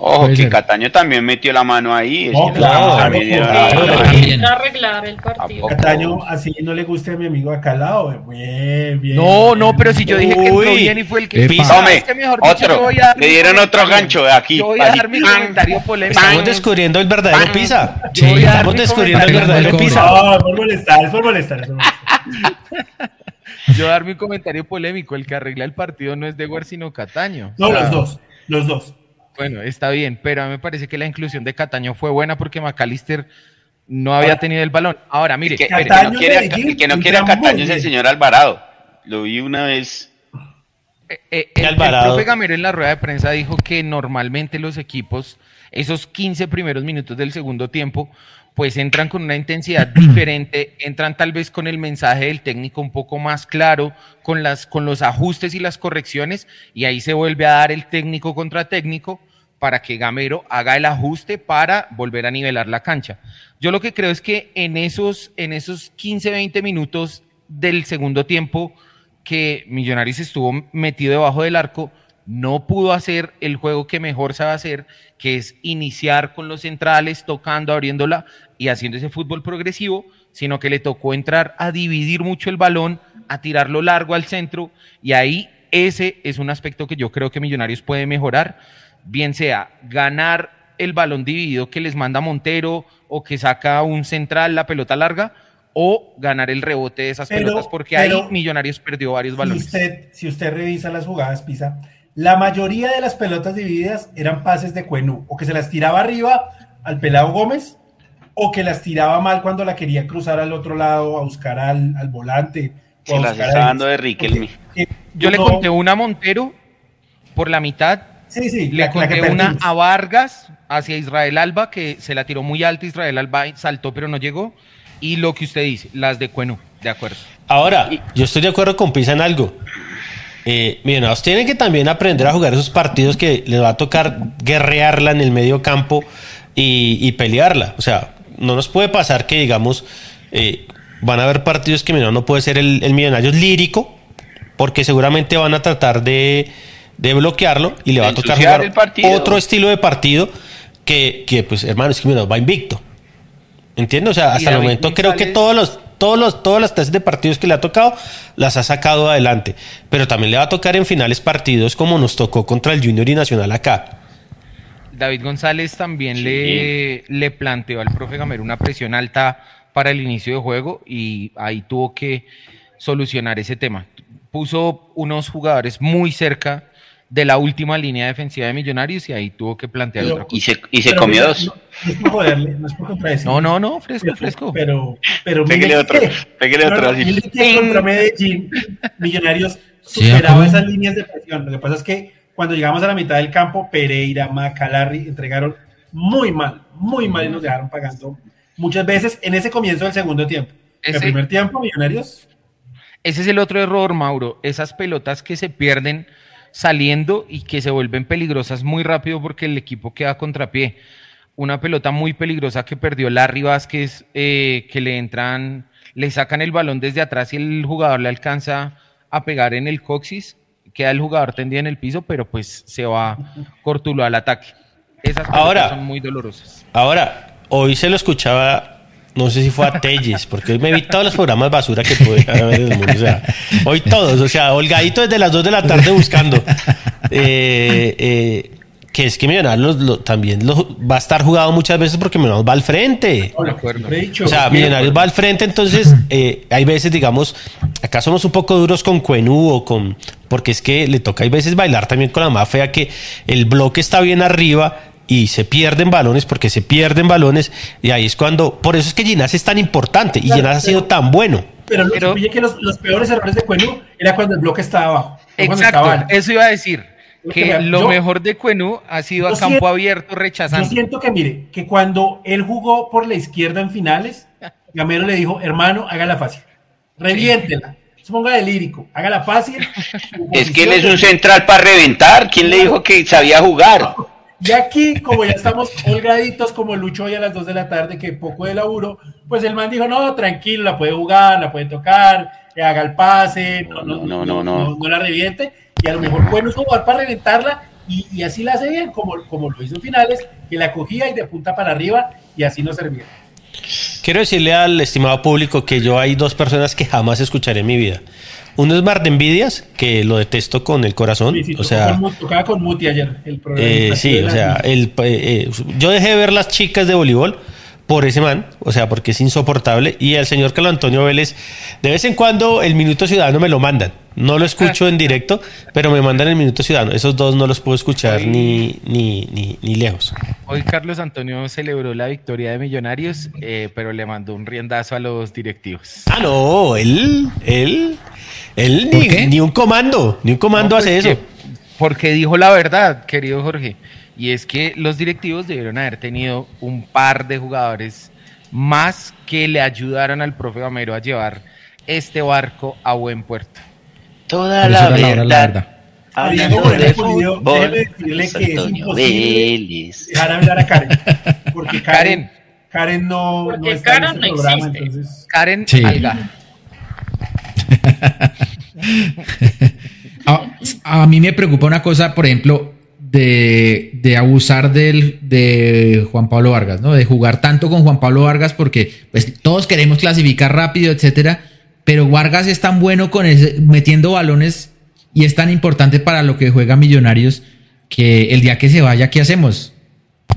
Ojo, que Cataño también metió la mano ahí. No, claro, arreglar el partido. Cataño, así no le guste a mi amigo acá al lado. Bien, bien. No, no, pero si yo dije que entró bien y fue el que pisa. Tome, otro. Le dieron otro gancho de aquí. Yo voy a dar mi comentario polémico. Estamos descubriendo el verdadero pisa. estamos descubriendo el verdadero pisa. No, es por molestar, es por molestar. Yo voy a dar mi comentario polémico. El que arregla el partido no es de sino Cataño. No, los dos. Los dos. Bueno, está bien, pero a mí me parece que la inclusión de Cataño fue buena porque McAllister no había tenido el balón. Ahora, mire, el que, no quiere, el que no quiere a Cataño es el señor Alvarado. Lo vi una vez. Eh, eh, el, profe Gamero en la rueda de prensa dijo que normalmente los equipos, esos 15 primeros minutos del segundo tiempo, pues entran con una intensidad diferente, entran tal vez con el mensaje del técnico un poco más claro, con, las, con los ajustes y las correcciones, y ahí se vuelve a dar el técnico contra técnico para que Gamero haga el ajuste para volver a nivelar la cancha. Yo lo que creo es que en esos, en esos 15, 20 minutos del segundo tiempo que Millonarios estuvo metido debajo del arco, no pudo hacer el juego que mejor sabe hacer, que es iniciar con los centrales, tocando, abriéndola y haciendo ese fútbol progresivo, sino que le tocó entrar a dividir mucho el balón, a tirarlo largo al centro, y ahí ese es un aspecto que yo creo que Millonarios puede mejorar bien sea ganar el balón dividido que les manda Montero o que saca un central la pelota larga o ganar el rebote de esas pelotas porque ahí Millonarios perdió varios balones. Si usted, si usted revisa las jugadas, Pisa, la mayoría de las pelotas divididas eran pases de Cuenú o que se las tiraba arriba al pelado Gómez o que las tiraba mal cuando la quería cruzar al otro lado a buscar al, volante. Se las está dando de Riquelme. Yo le conté una a Montero por la mitad Sí, sí. Le conté una a Vargas hacia Israel Alba, que se la tiró muy alta, Israel Alba saltó pero no llegó. Y lo que usted dice, las de Cuenú, de acuerdo. Ahora, yo estoy de acuerdo con Pisa en algo. Eh, miren, tienen que también aprender a jugar esos partidos que les va a tocar guerrearla en el medio campo y, pelearla. O sea, no nos puede pasar que, digamos, eh, van a haber partidos que no puede ser el, el millonario lírico, porque seguramente van a tratar de de bloquearlo y le va a tocar jugar otro estilo de partido que, que pues hermano, es que mira, va invicto. ¿Entiendes? O sea, hasta el momento creo que todos los, todos los, todas las tesis de partidos que le ha tocado las ha sacado adelante. Pero también le va a tocar en finales partidos como nos tocó contra el Junior y Nacional acá. David González también le, le planteó al profe Gamero una presión alta para el inicio de juego y ahí tuvo que solucionar ese tema. Puso unos jugadores muy cerca de la última línea defensiva de Millonarios y ahí tuvo que plantear otra cosa. Y se, y se comió dos. No, es por joderle, no es por No, no, no, fresco, fresco. Pero, pero pégale otro, pégale otro así. contra Medellín, Millonarios superaba esas líneas de presión. Lo que pasa es que cuando llegamos a la mitad del campo, Pereira, Macalarri entregaron muy mal, muy mal y nos dejaron pagando muchas veces en ese comienzo del segundo tiempo. En el primer tiempo, Millonarios. Ese es el otro error, Mauro. Esas pelotas que se pierden saliendo y que se vuelven peligrosas muy rápido porque el equipo queda contrapié. Una pelota muy peligrosa que perdió Larry Vázquez, eh, que le entran, le sacan el balón desde atrás y el jugador le alcanza a pegar en el coxis, queda el jugador tendido en el piso, pero pues se va cortulo al ataque. Esas ahora, son muy dolorosas. Ahora, hoy se lo escuchaba no sé si fue a Telles, porque hoy me vi todos los programas basura que pude haber en el mundo. O sea, hoy todos, o sea, holgadito desde las 2 de la tarde buscando. Eh, eh, que es que Millonarios también va a estar jugado muchas veces porque Millonarios va al frente. o sea, Millonarios va al frente, entonces eh, hay veces, digamos, acá somos un poco duros con Cuenú o con. Porque es que le toca hay veces bailar también con la más fea que el bloque está bien arriba y se pierden balones porque se pierden balones y ahí es cuando, por eso es que Ginás es tan importante y Ginás ha sido tan bueno. Pero, pero que los, los, peores errores de Cuenú era cuando el bloque estaba abajo. Exacto, eso iba a decir. Que lo mejor de Cuenú ha sido a campo abierto rechazando. Yo siento que, mire, que cuando él jugó por la izquierda en finales, Gamero le dijo, hermano, hágala fácil, reviéntela. Se ponga de lírico, hágala fácil. Es que él es un central para reventar. ¿Quién le dijo que sabía jugar? Y aquí, como ya estamos holgaditos, como Lucho hoy a las 2 de la tarde, que poco de laburo, pues el man dijo, no, tranquilo, la puede jugar, la puede tocar, que haga el pase, no, no, no, no, no, no, la reviente, y a lo mejor bueno es jugar para reventarla, y, y, así la hace bien, como, como lo hizo en finales, que la cogía y de punta para arriba, y así no servía. Quiero decirle al estimado público que yo hay dos personas que jamás escucharé en mi vida. Uno es Mar de Envidias, que lo detesto con el corazón. o sea, tocaba con Muti ayer el programa. Eh, sí, o sea, el, eh, yo dejé de ver las chicas de voleibol por ese man, o sea, porque es insoportable. Y el señor Carlos Antonio Vélez, de vez en cuando el Minuto Ciudadano me lo mandan. No lo escucho en directo, pero me mandan el Minuto Ciudadano. Esos dos no los puedo escuchar ni, ni, ni, lejos. Hoy Carlos Antonio celebró la victoria de Millonarios, eh, pero le mandó un riendazo a los directivos. Ah, no, él, él, él ni, un comando, ni un comando pues hace eso. Porque dijo la verdad, querido Jorge. Y es que los directivos debieron haber tenido un par de jugadores más que le ayudaron al profe Gamero a llevar este barco a buen puerto. Toda la verdad. La verdad. Hablando de fútbol, decirle que es imposible dejar hablar a Karen. Porque Karen, Karen, no, no está Karen en este programa, entonces... Karen sí. Alga. a, a mí me preocupa una cosa, por ejemplo, de, abusar del, de Juan Pablo Vargas, ¿no? De jugar tanto con Juan Pablo Vargas porque pues, todos queremos clasificar rápido, etcétera, pero Vargas es tan bueno con metiendo balones y es tan importante para lo que juega Millonarios que el día que se vaya, ¿qué hacemos?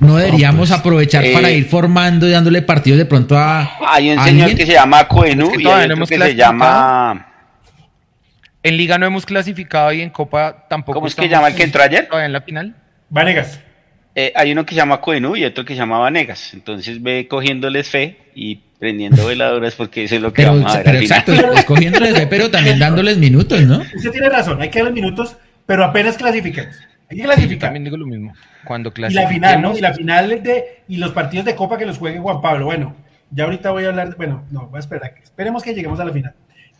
No deberíamos pues, aprovechar para eh, ir formando y dándole partidos de pronto a. Hay un señor que se llama Coenú y hay otro que se llama en Liga no hemos clasificado y en Copa tampoco. ¿Cómo es que llama el que entró ayer? En la final. Vanegas. Eh, hay uno que se llama Coenú y otro que se llama Vanegas. Entonces ve cogiéndoles fe y prendiendo veladoras porque eso es lo que vamos a ver. Pero exacto, cogiéndoles fe, pero también dándoles minutos, ¿no? Usted tiene razón, hay que darles minutos, pero apenas clasifiquemos. Hay que clasificar. también digo lo mismo. Cuando Y la final, ¿no? Y la final de, y los partidos de Copa que los juegue Juan Pablo. Bueno, ya ahorita voy a hablar, bueno, no, voy a esperar. Esperemos que lleguemos a la final.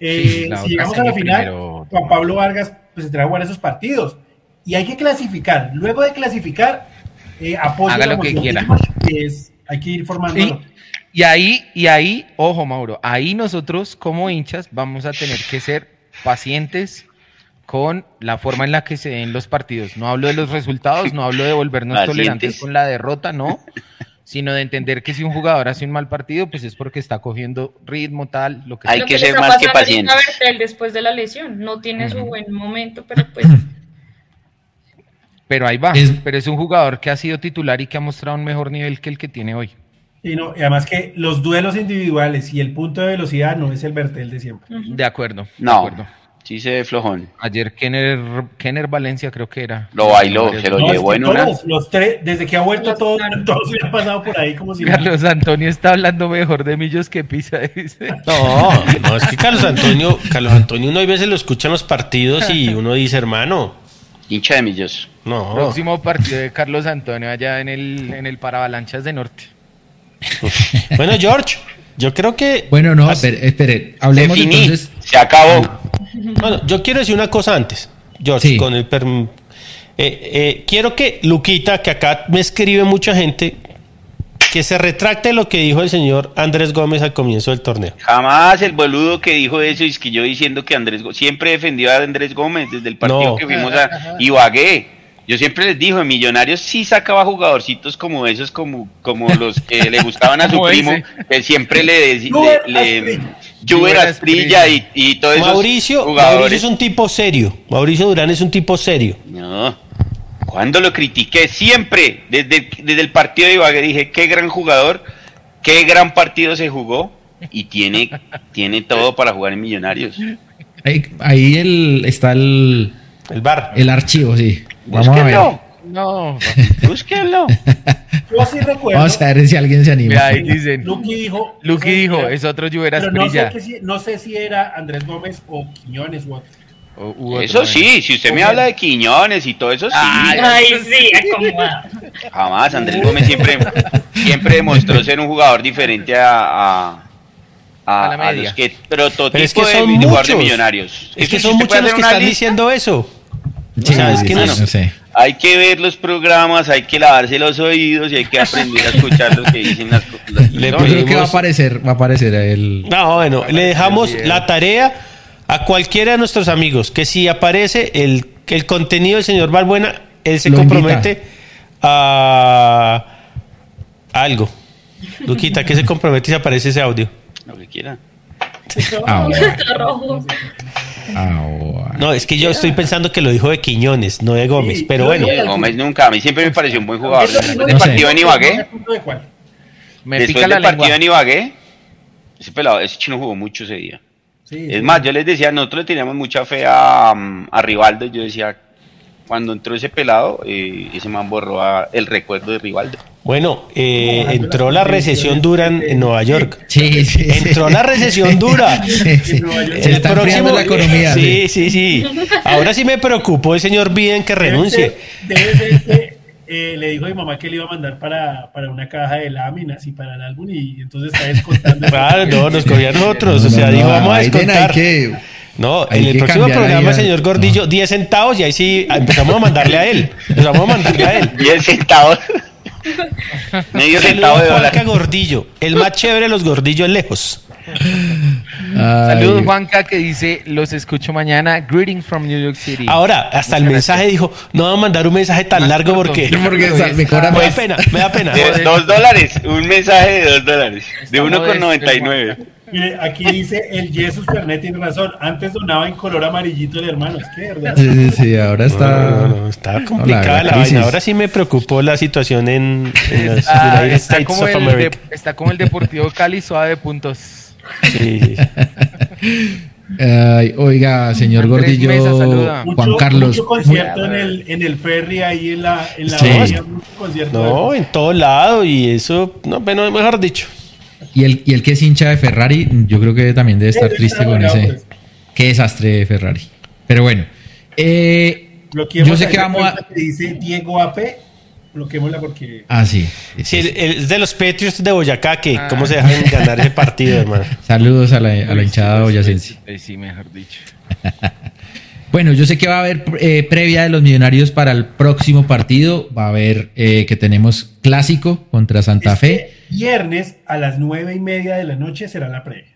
Eh, si llegamos a la final, Juan Pablo Vargas pues tendrá que jugar esos partidos. Y hay que clasificar. Luego de clasificar, eh, Haga lo que quiera. hay que ir formando. Y, ahí, y ahí, ojo Mauro, ahí nosotros como hinchas vamos a tener que ser pacientes con la forma en la que se den los partidos. No hablo de los resultados, no hablo de volvernos tolerantes con la derrota, no. Sino de entender que si un jugador hace un mal partido, pues es porque está cogiendo ritmo tal, lo que Hay que, ser más que paciente. después de la lesión, no tiene su buen momento, pero pues pero ahí va, pero es un jugador que ha sido titular y que ha mostrado un mejor nivel que el que tiene hoy. Y, no, y además que los duelos individuales y el punto de velocidad no es el Bertel de siempre. De acuerdo. No. De acuerdo. Sí se ve flojón. Ayer Kenner, Kenner Valencia creo que era. Lo bailó, se lo llevó en una. Los tres, desde que ha vuelto todo, todos se han pasado por ahí como si... Carlos Antonio está hablando mejor de Millos que Pisa, dice. No, no, es que Carlos Antonio, Carlos Antonio uno a veces lo escucha en los partidos y uno dice, hermano... Hincha de Millos. No. Próximo partido de Carlos Antonio allá en el, en el Paravalanchas de Norte. bueno, George, yo creo que... Bueno, no, espere, espere hablemos entonces... Se acabó. Bueno, yo quiero decir una cosa antes, George, con el eh, eh, quiero que Luquita, que acá me escribe mucha gente, que se retracte lo que dijo el señor Andrés Gómez al comienzo del torneo. Jamás el boludo que dijo eso, es que yo diciendo que Andrés siempre defendió a Andrés Gómez desde el partido que fuimos a Ibagué. Yo siempre les digo, en Millonarios sí sacaba jugadorcitos como esos, como, como los que le gustaban a su primo, que siempre le, le, le y, todo eso. Mauricio, Mauricio es un tipo serio. Mauricio Durán es un tipo serio. No. Cuando lo critiqué, siempre, desde, desde el partido de Ibagué, dije, qué gran jugador, qué gran partido se jugó y tiene, tiene todo para jugar en Millonarios. Ahí, ahí el, está el, el bar. El archivo, sí. Vamos a ver. No, búsquenlo. Yo sí recuerdo. Vamos a ver si alguien se anima. ahí dicen. Lucky dijo. Lucky dijo, es otro Lluveras Pero no sé, que si- no sé si era Andrés Gómez o Quiñones otro. O- u Eso sí, si usted me habla de Quiñones y todo eso, sí. Ay, sí. Jamás, Andrés Gómez siempre, siempre demostró ser un jugador diferente a, a, a- A la a media. los que prototipo Pero es que de, son de jugador de muchos. millonarios. Es que son muchos los que están lista, diciendo eso. Sí, no- no sé. Hay que ver los programas, hay que lavarse los oídos y hay que aprender a escuchar lo que dicen las cosas. Le Yo creo que va a pedimos- aparecer, va a aparecer el. No, bueno, le dejamos la tarea a cualquiera de nuestros amigos que si aparece el, el contenido del señor Valbuena, él se Lo compromete a algo. Luquita, ¿qué se compromete si aparece ese audio? Lo que quiera. Ah, bueno. No, es que yo estoy pensando que lo dijo de Quiñones, no de Gómez, Sí, pero bueno. digo- Gómez nunca, a mí siempre me pareció un buen jugador. Después no del sé. partido en Ibagué, ¿Punto de? Me después pica la del partido en Ibagué, ese pelado, ese chino jugó mucho ese día. Sí, Es sí. más, yo les decía, nosotros le teníamos mucha fe a, mm, a Rivaldo. Yo decía, cuando entró ese pelado, eh, ese man borró a- el recuerdo de Rivaldo. Bueno, eh, entró la recesión dura en, en Nueva York. Sí, sí, sí. Entró la recesión dura. Sí, sí. Nueva York. Se está enfriando la economía. Sí, sí, sí. Ahora sí me preocupó el señor Biden que renuncie. Debe ser que eh, le dijo a mi mamá que le iba a mandar para, para una caja de láminas y para el álbum y entonces está descontando. Claro, no, nos cogía a nosotros. No, o sea, no, no, vamos a descontar. No, hay en el próximo programa, a- señor Gordillo, 10 centavos y ahí sí empezamos a mandarle a él. Empezamos a mandarle a él. 10 centavos. Medio centavo de Juanca. Gordillo. El más chévere de los gordillos lejos. Ay, Saludos Juanca que dice, los escucho mañana. Greetings from New York City. Ahora, hasta el mensaje dijo, no va a mandar un mensaje tan largo porque... Me da pena, me da pena. De dos dólares, un mensaje de dos dólares. De Está modesto, 1,99. Mire, aquí dice el Jesus Fernet tiene razón. Antes donaba en color amarillito el hermano. Es que, ¿verdad? Sí, sí, sí, ahora está. No, no, no, está complicada la la, vaina. Ahora sí me preocupó la situación en, en los Está, United está States como of el de- está como el Deportivo Cali suave de puntos. Sí, sí. Ay, oiga, señor Andrés Gordillo, Mesa. Juan Mucho- Carlos. Mucho concierto en el, en el ferry ahí en la, en la Sí. bahía, mucho concierto. No, en todo lado y eso, no, bueno, mejor dicho. Y el, y el que es hincha de Ferrari, yo creo que también debe estar triste con ese. pues. Qué desastre de Ferrari. Pero bueno, eh, Bloqueemos yo sé que la vamos a. que dice Diego AP, bloqueémosla porque... Ah, sí. sí, el- de los Patriots de Boyacá que Ah. cómo se dejan ganar ese partido, hermano. Saludos a la, a la hinchada boyacense. Sí, mejor dicho. Bueno, yo sé que va a haber eh, previa de los millonarios para el próximo partido. Va a haber eh, que tenemos clásico contra Santa Fe. Este Viernes a las nueve y media de la noche será la previa.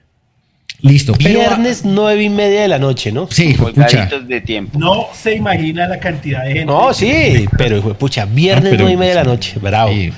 Listo. Viernes nueve y media de la noche, ¿no? Sí, hijo de pucha. De tiempo. No se imagina la cantidad de gente. No, sí, pero hijo de pucha, viernes No, pero- nueve y media de la noche, bravo. Sí,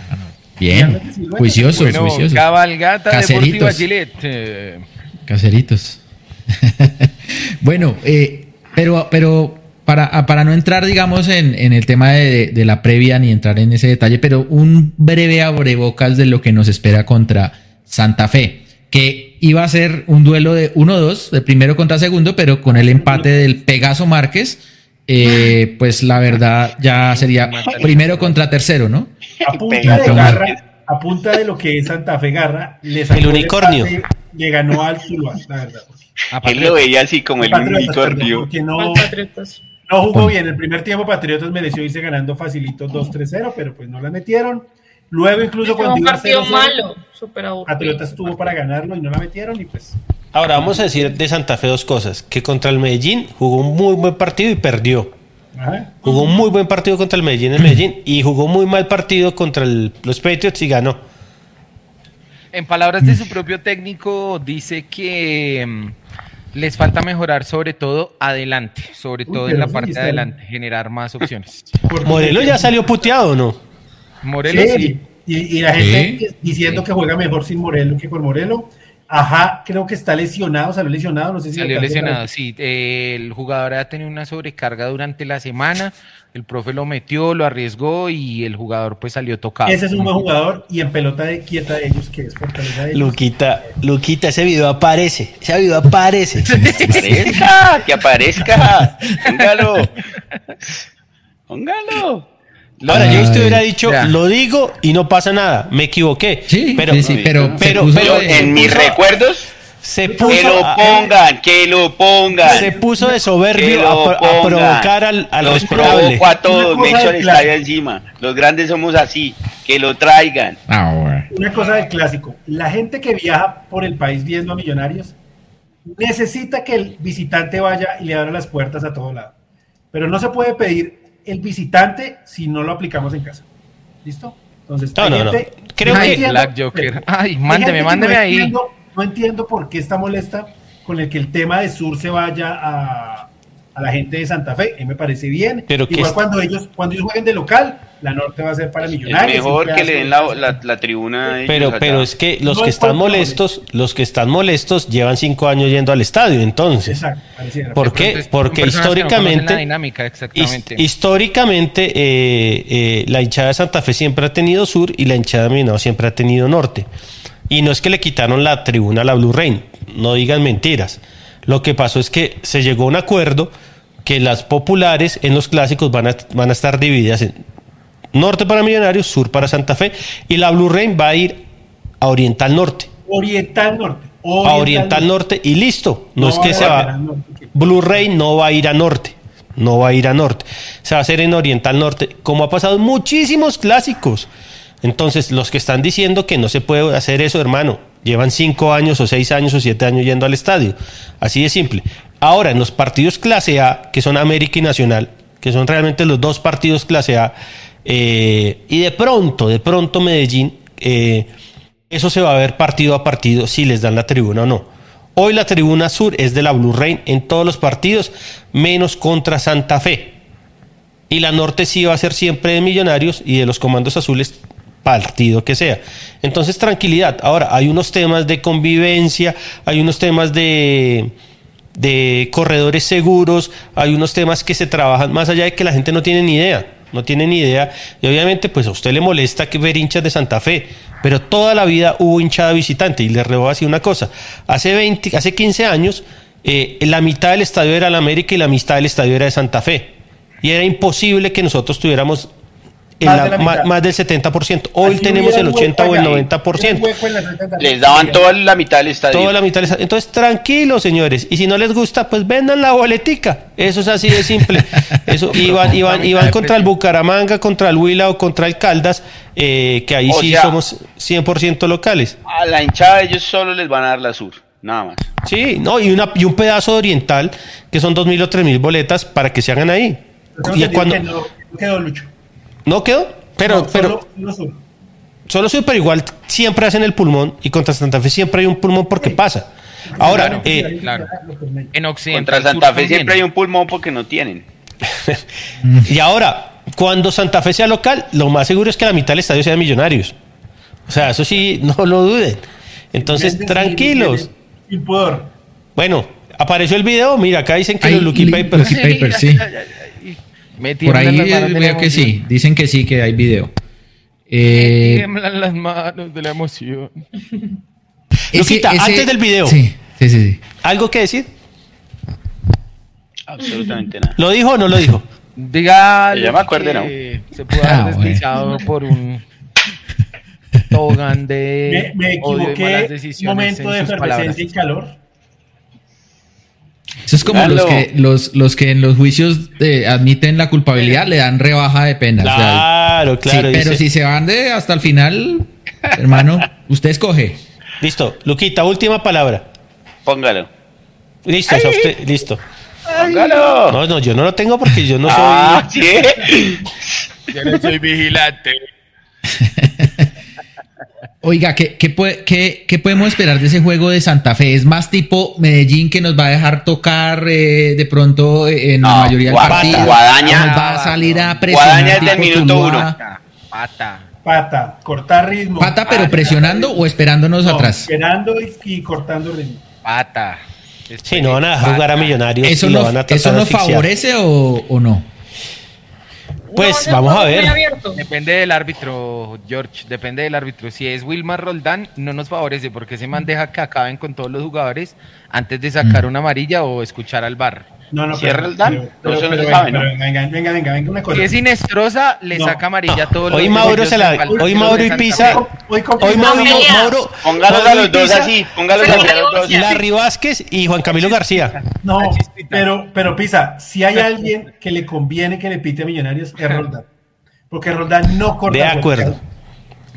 bien. Juiciosos, Bueno, juiciosos. cabalgata deportiva Caseritos. Gillette. eh, Caseritos. bueno, eh, pero, pero para, para no entrar, digamos, en, en el tema de, de la previa ni entrar en ese detalle, pero un breve abrebocas de lo que nos espera contra Santa Fe, que iba a ser un duelo de 1-2, de primero contra segundo, pero con el empate del Pegaso Márquez, eh, pues la verdad ya sería primero contra tercero, ¿no? A punta de garra, a punta de lo que es Santa Fe Garra, le sacó El unicornio. Le ganó al Tuluá, la verdad. A Él lo veía así como el unicornio. No, no jugó bien. El primer tiempo Patriotas mereció irse ganando facilito 2-3-0, pero pues no la metieron. Luego incluso Fue cuando un partido 0-0, malo, súper aburrido. Patriotas tuvo para ganarlo y no la metieron y pues Ahora vamos a decir de Santa Fe dos cosas, que contra el Medellín jugó un muy buen partido y perdió. ajá. Jugó un muy buen partido contra el Medellín en Medellín y jugó muy mal partido contra el- los Patriots y ganó. En palabras de su propio técnico, dice que mm, les falta mejorar sobre todo adelante, sobre Uy, todo en la sí, parte de adelante, generar más opciones. Morelos ya salió puteado, ¿o ¿no? Morelos Sí, sí. Y, y la gente diciendo que juega mejor sin Morelo que con Morelo. Ajá, creo que está lesionado, salió lesionado, no sé si Salió lesionado, sí. Eh, el jugador ha tenido una sobrecarga durante la semana. El profe lo metió, lo arriesgó y el jugador pues salió tocado. Ese es un buen jugador y en pelota de quieta de ellos, que es fortaleza de ellos. Luquita, Luquita, ese video aparece, ese video aparece. Aparezca, que aparezca. Póngalo. Póngalo. Ahora, yo usted hubiera dicho, lo digo y no pasa nada, me equivoqué. Sí, pero, sí, pero, pero, en mis recuerdos se puso que lo pongan, que lo pongan. Se puso de soberbio a, provocar al, al Los provoco a todos, me echo el estadio encima. Los grandes somos así, que lo traigan. Ah, Una cosa del clásico, la gente que viaja por el país viendo a millonarios necesita que el visitante vaya y le abra las puertas a todo lado. Pero no se puede pedir el visitante si no lo aplicamos en casa. ¿Listo? Entonces, no, no, no. Creo que Black Joker. Ay, mándeme, mándeme ahí no entiendo por qué está molesta con el que el tema de Sur se vaya a, a la gente de Santa Fe. A me parece bien. Pero Igual cuando ellos, cuando ellos jueguen de local, la norte va a ser para millonarios. Es mejor que le den la, la, tribuna. Pero, pero es que los que están molestos, los que están molestos llevan cinco años yendo al estadio, entonces. Exacto, ¿Por qué? Porque históricamente, históricamente eh, eh, la hinchada de Santa Fe siempre ha tenido sur y la hinchada de Millonarios siempre ha tenido norte. Y no es que le quitaron la tribuna a la Blue Rain, no digan mentiras. Lo que pasó es que se llegó a un acuerdo que las populares en los clásicos van a, van a estar divididas en norte para Millonarios, sur para Santa Fe, y la Blue Rain va a ir a Oriental Norte. Oriental Norte. a Oriental Norte. y listo. No, es que se va. Blue Rain no va a ir a Norte. No va a ir a Norte. Se va a hacer en Oriental Norte, como ha pasado en muchísimos clásicos. Entonces, los que están diciendo que no se puede hacer eso, hermano, llevan cinco años o seis años o siete años yendo al estadio. Así de simple. Ahora, en los partidos clase A, que son América y Nacional, que son realmente los dos partidos clase A, eh, y de pronto, de pronto Medellín, eh, eso se va a ver partido a partido si les dan la tribuna o no. Hoy la tribuna sur es de la Blue Rain en todos los partidos, menos contra Santa Fe. Y la norte sí va a ser siempre de Millonarios y de los comandos azules partido que sea. Entonces, tranquilidad. Ahora, hay unos temas de convivencia, hay unos temas de, de corredores seguros, hay unos temas que se trabajan más allá de que la gente no tiene ni idea. No tiene ni idea. Y obviamente, pues a usted le molesta que ver hinchas de Santa Fe. Pero toda la vida hubo hinchada visitante. Y le rebo así una cosa. Hace 20, hace 15 años, eh, la mitad del estadio era la América y la mitad del estadio era de Santa Fe. Y era imposible que nosotros tuviéramos más, del 70%. Hoy tenemos el 80 o el 90%. Les daban toda la mitad del estadio. Toda la mitad Entonces, tranquilos, señores. Y si no les gusta, pues vendan la boletica. Eso es así de simple. Eso iban, iban, iban contra el Bucaramanga, contra el Huila o contra el Caldas, eh, que ahí sí somos 100% locales. A la hinchada ellos solo les van a dar la sur. Nada más. Sí, no, y, una, y un pedazo de oriental, que son 2.000 o 3.000 boletas para que se hagan ahí. y cuando... no quedó Lucho. ¿No quedó? Pero, pero. Solo, solo pero igual siempre hacen el pulmón y contra Santa Fe siempre hay un pulmón porque pasa. Ahora, eh, en Occidente. Contra Santa Fe siempre hay un pulmón porque no tienen. y ahora, cuando Santa Fe sea local, lo más seguro es que la mitad del estadio sea de millonarios. O sea, eso sí, no lo duden. Entonces, tranquilos. Bueno, apareció el video. Mira, acá dicen que los Lucky Papers. Papers sí. Por ahí veo que sí, dicen que sí, que hay video. Eh, tiemblan las manos de la emoción. Luquita, antes del video. Sí, sí, sí, ¿Algo que decir? Absolutamente nada. ¿Lo dijo o no lo dijo? Diga. Ya me acuerdo, ¿no? Se pudo haber ah, deslizado por un togan de. Me, me equivoqué. Momento de efervescencia y calor. Eso es como los que, los, los que en los juicios eh, admiten la culpabilidad le dan rebaja de pena. Claro, claro. pero si se van de hasta el final, hermano, usted escoge. Listo. Luquita, última palabra. Póngalo. Listo, usted, listo. Póngalo. No, no, yo no lo tengo porque yo no soy. Ah, yo no soy vigilante. Oiga, ¿qué, qué, podemos esperar de ese juego de Santa Fe? ¿Es más tipo Medellín que nos va a dejar tocar eh, de pronto eh, en la mayoría del partido? Guadaña, nos va a salir a presionar? Guadaña es del minuto uno. Pata. Pata, cortar ritmo. ¿Pata pero presionando o esperándonos atrás? Esperando y, cortando ritmo. Pata. Sí, no van a jugar a Millonarios. ¿Eso, ¿eso nos favorece o, o no? Pues vamos a ver. Depende del árbitro, George. Depende del árbitro. Si es Wilmar Roldán, no nos favorece porque se man deja que acaben con todos los jugadores antes de sacar mm. una amarilla o escuchar al bar. No, no, Cierra el Dan. Pero, pero, venga, venga, venga, venga, venga, una cosa. Si es Inestrosa, le saca amarilla a todos hoy los Mauro se la, Hoy Mauro y Pisa. Hoy, hoy Mauro, Mauro. Póngalos a los dos así. Póngalos a los dos. Larry Vázquez y Juan Camilo García. No, pero, pero Pisa, si hay alguien que le conviene que le pite a Millonarios, es Roldán. Porque Roldán no corta. De acuerdo.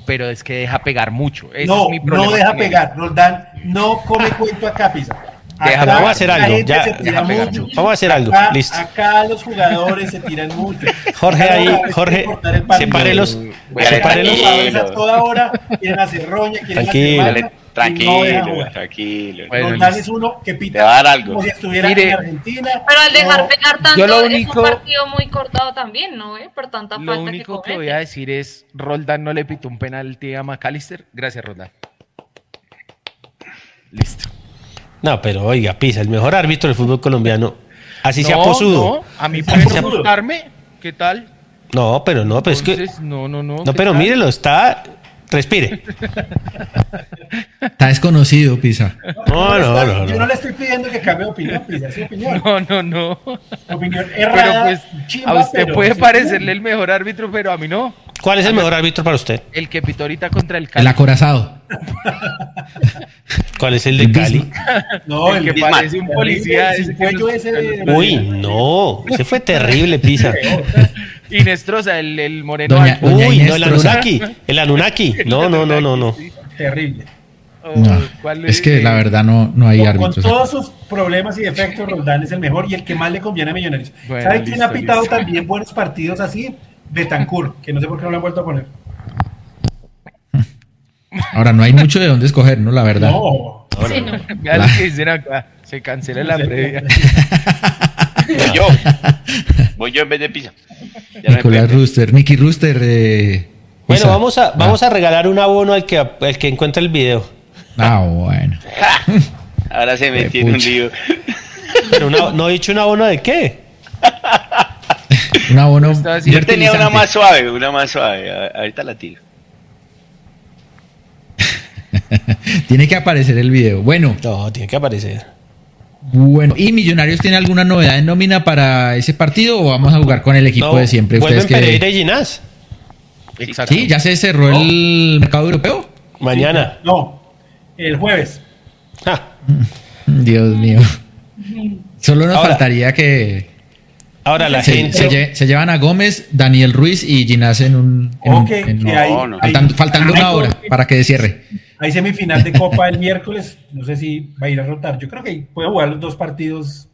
Pero es que deja pegar mucho. no, no deja pegar. Roldán no come cuento acá, vamos a hacer algo. Ya, vamos a hacer algo. Acá, Listo. Acá los jugadores se tiran mucho. Jorge ahí, Jorge, sepárelos. Sepárelos. A toda hora quieren hacer roña, quieren tranquilo, hacer tranquilo, tranquilo. Bueno, es uno que pita dar algo. como si estuviera Mire, en Argentina. Pero al dejar pegar tanto, lo único, es un partido muy cortado también, ¿no? Eh? Por tanta lo falta único que, que voy a decir es, Roldán no le pitó un penalti a McAllister. Gracias, Roldán. Listo. No, pero oiga, Pisa, el mejor árbitro del fútbol colombiano, así sea posudo. No, a mí puede preguntarme, ¿qué tal? No, pero no, pero es que. No, no, no. No, pero mírelo, está. Respire. Está desconocido, Pisa. No, no, no, Yo no le estoy pidiendo que cambie de opinión, Pisa, es su opinión. No, no, no. Opinión errada. Pero pues, a usted puede parecerle el mejor árbitro, pero a mí no. ¿Cuál es el mejor árbitro para usted? El que pitó ahorita contra el Cali. El acorazado. ¿Cuál es el de Cali? No, el, que parece un policía. Uy, no. Ese fue terrible, Pisa. Inestrosa, el, el moreno. Uy, no, el Anunnaki. El Anunnaki. No, no, no, no, no. Terrible. Oh, es que la verdad no, no hay árbitros. Con todos sus problemas y defectos, Roldán es el mejor y el que más le conviene a Millonarios. ¿Saben quién ha pitado también buenos partidos así? Betancourt, que no sé por qué no lo han vuelto a poner. Ahora, no hay mucho de dónde escoger, ¿no? La verdad. No. Sí, no. Vean lo que dicen acá. Se cancela la previa. Voy yo. Voy yo en vez de pizza. Nicolás Rooster. Nicky Rooster. Eh, bueno, vamos a, vamos a regalar un abono al que, al que encuentre el video. Ah, bueno. Ahora se metió en un lío. Pero no he dicho un abono de qué. un abono. Yo tenía una más suave, una más suave. Ahorita la tiro. tiene que aparecer el video. Bueno. No, tiene que aparecer. Bueno, ¿y Millonarios tiene alguna novedad en nómina para ese partido o vamos a jugar con el equipo de siempre? ¿Ustedes que... Pereira y Ginás. Sí, ya se cerró el mercado europeo. Mañana. no, el jueves. Dios mío. Solo nos faltaría que. Ahora la se, gente. Se, llevan a Gómez, Daniel Ruiz y Ginás en un. faltando, una hora para que cierre. Hay semifinal de Copa el miércoles. No sé si va a ir a rotar. Yo creo que puede jugar los dos partidos.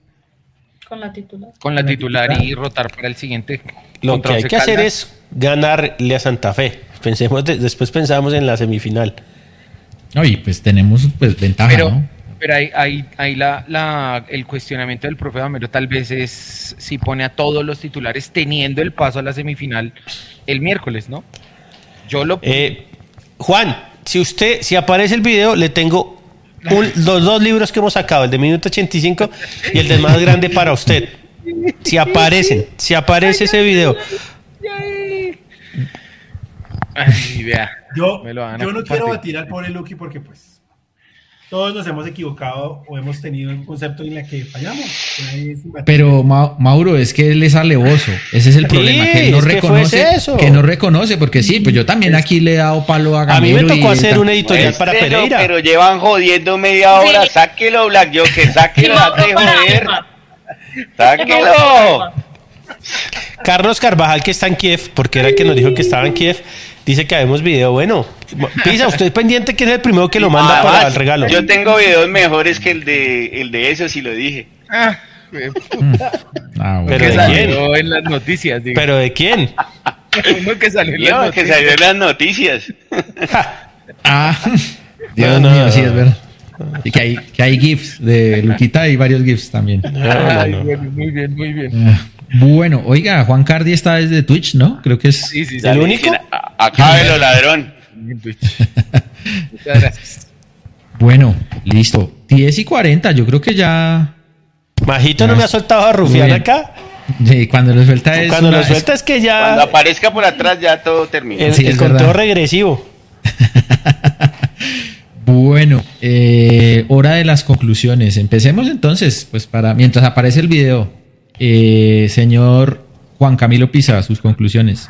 Con la titular. Con la titular y rotar para el siguiente. Lo que hay que hacer es ganarle a Santa Fe. Pensemos, después pensamos en la semifinal. Oye, pues tenemos pues ventaja, pero, ¿no? Pero ahí, ahí, la, la, el cuestionamiento del profe Damero tal vez es si pone a todos los titulares teniendo el paso a la semifinal el miércoles, ¿no? Yo lo... Eh, Juan, si usted, si aparece el video, le tengo los dos libros que hemos sacado, el de minuto 85 y el del más grande para usted. Si aparecen, si aparece ese video. Ay, vea. Yo, yo no quiero batir al pobre Lucky porque pues todos nos hemos equivocado o hemos tenido un concepto en el que fallamos. Pero Mauro, es que él es alevoso. Ese es el problema, que él no reconoce. Que, no reconoce, porque sí, pues yo también aquí le he dado palo a Gamero. A mí me tocó hacer un editorial para Pereira. Pero llevan jodiendo media hora. Sáquelo, Black Joker, sáquelo, de joder. Sáquelo. Carlos Carvajal, que está en Kiev, porque era el que nos dijo que estaba en Kiev, Dice que habemos video. Bueno, Pisa, usted es pendiente que es el primero que lo manda para el regalo. Yo tengo videos mejores que el de, el de eso, si lo dije. Ah, ah ¿Pero de quién? en las noticias. ¿Pero de quién? Uno que salió en las noticias. que salió en las noticias. ah, Dios mío, sí, es verdad. Y que hay, que hay GIFs de Luquita y varios GIFs también. muy bien, muy bien. Ah. Bueno, oiga, Juan Cardi está desde Twitch, ¿no? Creo que es sí, sí, el único. Acábelo, ladrón. Muchas gracias. Bueno, listo. 10 y 40, yo creo que ya. Majito no me ha soltado a rufiar acá. Sí, cuando lo suelta es. Cuando lo suelta es... que ya. Cuando aparezca por atrás ya todo termina. El, el conteo regresivo. Bueno, eh, hora de las conclusiones. Empecemos entonces, pues para mientras aparece el video, eh, señor Juan Camilo Pisa, sus conclusiones.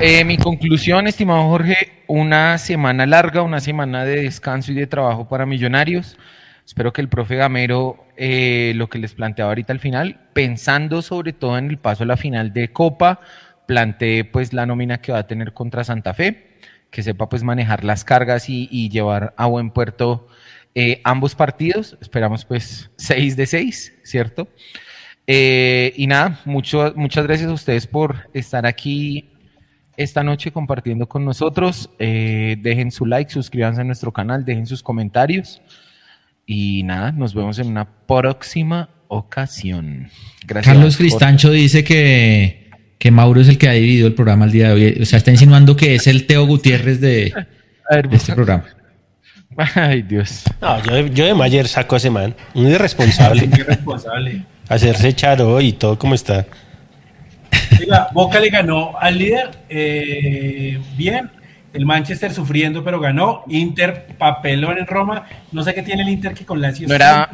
Eh, mi conclusión, estimado Jorge, una semana larga, una semana de descanso y de trabajo para millonarios. Espero que el profe Gamero, lo que les planteaba ahorita al final, pensando sobre todo en el paso a la final de Copa, plantee pues la nómina que va a tener contra Santa Fe que sepa pues manejar las cargas y, llevar a buen puerto eh, ambos partidos. Esperamos pues 6 de 6, ¿cierto? Eh, y nada, mucho, muchas gracias a ustedes por estar aquí esta noche compartiendo con nosotros. Eh, dejen su like, suscríbanse a nuestro canal, dejen sus comentarios. Y nada, nos vemos en una próxima ocasión. Gracias. Carlos Cristancho dice que que Mauro es el que ha dividido el programa el día de hoy. O sea, está insinuando que es el Teo Gutiérrez de, este programa. Ay, Dios. No, yo, yo de Mayer saco a ese man. Un irresponsable. irresponsable. Hacerse charo y todo como está. Mira, Boca le ganó al líder. Eh, bien. El Manchester sufriendo, pero ganó. Inter, papelón en Roma. No sé qué tiene el Inter que con la ¿No era,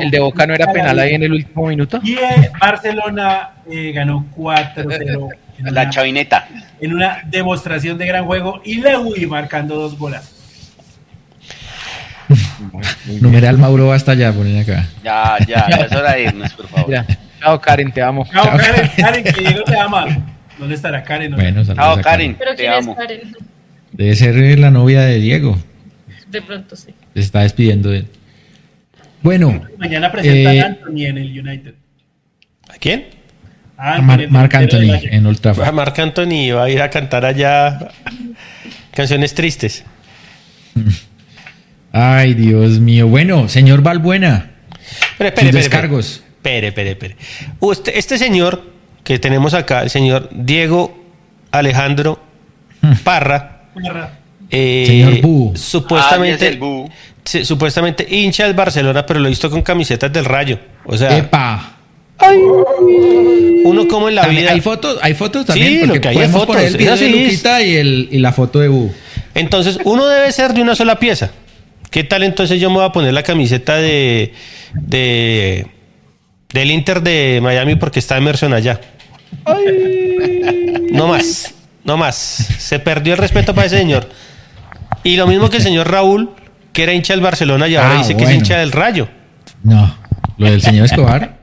¿El de Boca no era penal ahí en el último minuto? Y Barcelona eh, ganó 4-0. La chavineta. En una demostración de gran juego. Y Lewy marcando dos Numeral Mauro hasta allá, ponen acá. Ya, ya, ya es hora de irnos, por favor. Chao, Karen, te amo. Chao, Karen, Karen, que Diego te ama. ¿Dónde estará Karen? Bueno, Chao, Karen. Pero te amo. Karen? Debe ser la novia de Diego. De pronto sí. Se está despidiendo de él. Bueno. Mañana presentan a eh, Anthony en el United. ¿A quién? A Marc Anthony en Ultra. A Marc Anthony va a ir a cantar allá canciones tristes. Ay, Dios mío. Bueno, señor Valbuena. Espere, espere, descargos. Espere, espere, espere. este señor que tenemos acá, el señor Diego Alejandro hmm. Parra, eh, Señor Bu. Supuestamente, ah, supuestamente hincha del Barcelona, pero lo he visto con camisetas del Rayo. O sea. Epa. Uno como en la vida. Hay fotos, hay fotos también. Sí, lo que hay fotos. El video de Luquita y, el, y la foto de Bu. Entonces, uno debe ser de una sola pieza. ¿Qué tal entonces yo me voy a poner la camiseta de, de del Inter de Miami porque está inmersión allá? No más. No más. Se perdió el respeto para ese señor. Y lo mismo que el señor Raúl, que era hincha del Barcelona y ahora ah, dice que es hincha del Rayo. No, lo del señor Escobar.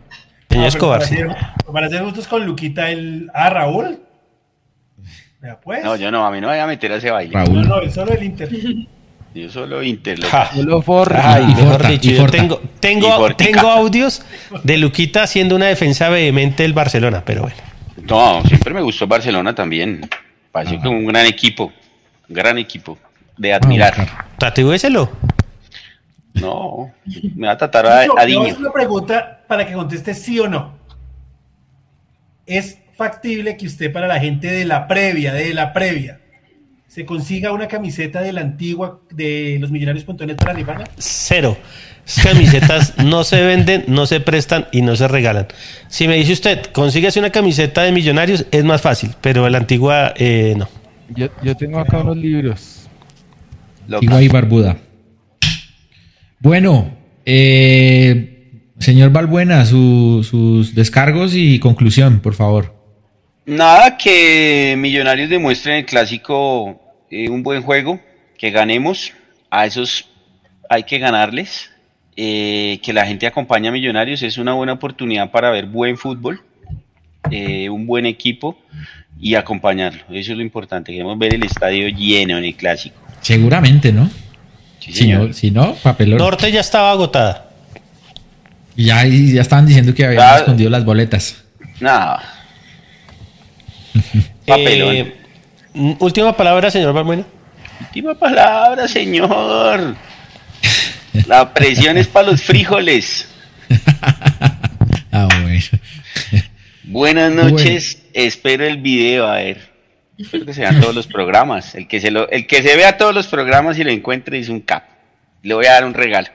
señor Escobar, para, sí. para hacer gustos con Luquita, el. Ah, Raúl. Pues. No, yo no, a mí no me voy a meter a ese baile. Raúl. No, no, solo el Inter. Yo solo Inter. Solo Forra. Ay, mejor dicho, yo tengo, tengo, tengo audios de Luquita haciendo una defensa vehemente del Barcelona, pero bueno. No, siempre me gustó Barcelona también. Pareció como un gran equipo, gran equipo de admirar. Tatúeselo. No, me va a tratar a, a Diño. una pregunta para que conteste sí o no. ¿Es factible que usted para la gente de la previa, de la previa, se consiga una camiseta de la antigua de los millonarios.net para rifar? Cero. camisetas no se venden, no se prestan y no se regalan. Si me dice usted, consíguese una camiseta de millonarios, es más fácil, pero la antigua eh, no. Yo, tengo acá unos libros. Antigua y barbuda. Bueno, eh, señor Valbuena, sus descargos y conclusión, por favor. Nada, que Millonarios demuestren el clásico eh, un buen juego, que ganemos. A esos hay que ganarles. Eh, que la gente acompañe a Millonarios es una buena oportunidad para ver buen fútbol, eh, un buen equipo y acompañarlo. Eso es lo importante. Queremos ver el estadio lleno en el clásico. Seguramente, ¿no? si, no si no, papelón. Norte ya estaba agotada. Ya, ya estaban diciendo que habían escondido las boletas. Nada. papelón. Última palabra, señor Barbuena. Última palabra, señor. La presión es para los frijoles. ah, bueno. Buenas noches. Espero el video, a ver. Espero que se vean todos los programas. El que se, lo, el que se vea todos los programas y lo encuentre es un cap. Le voy a dar un regalo.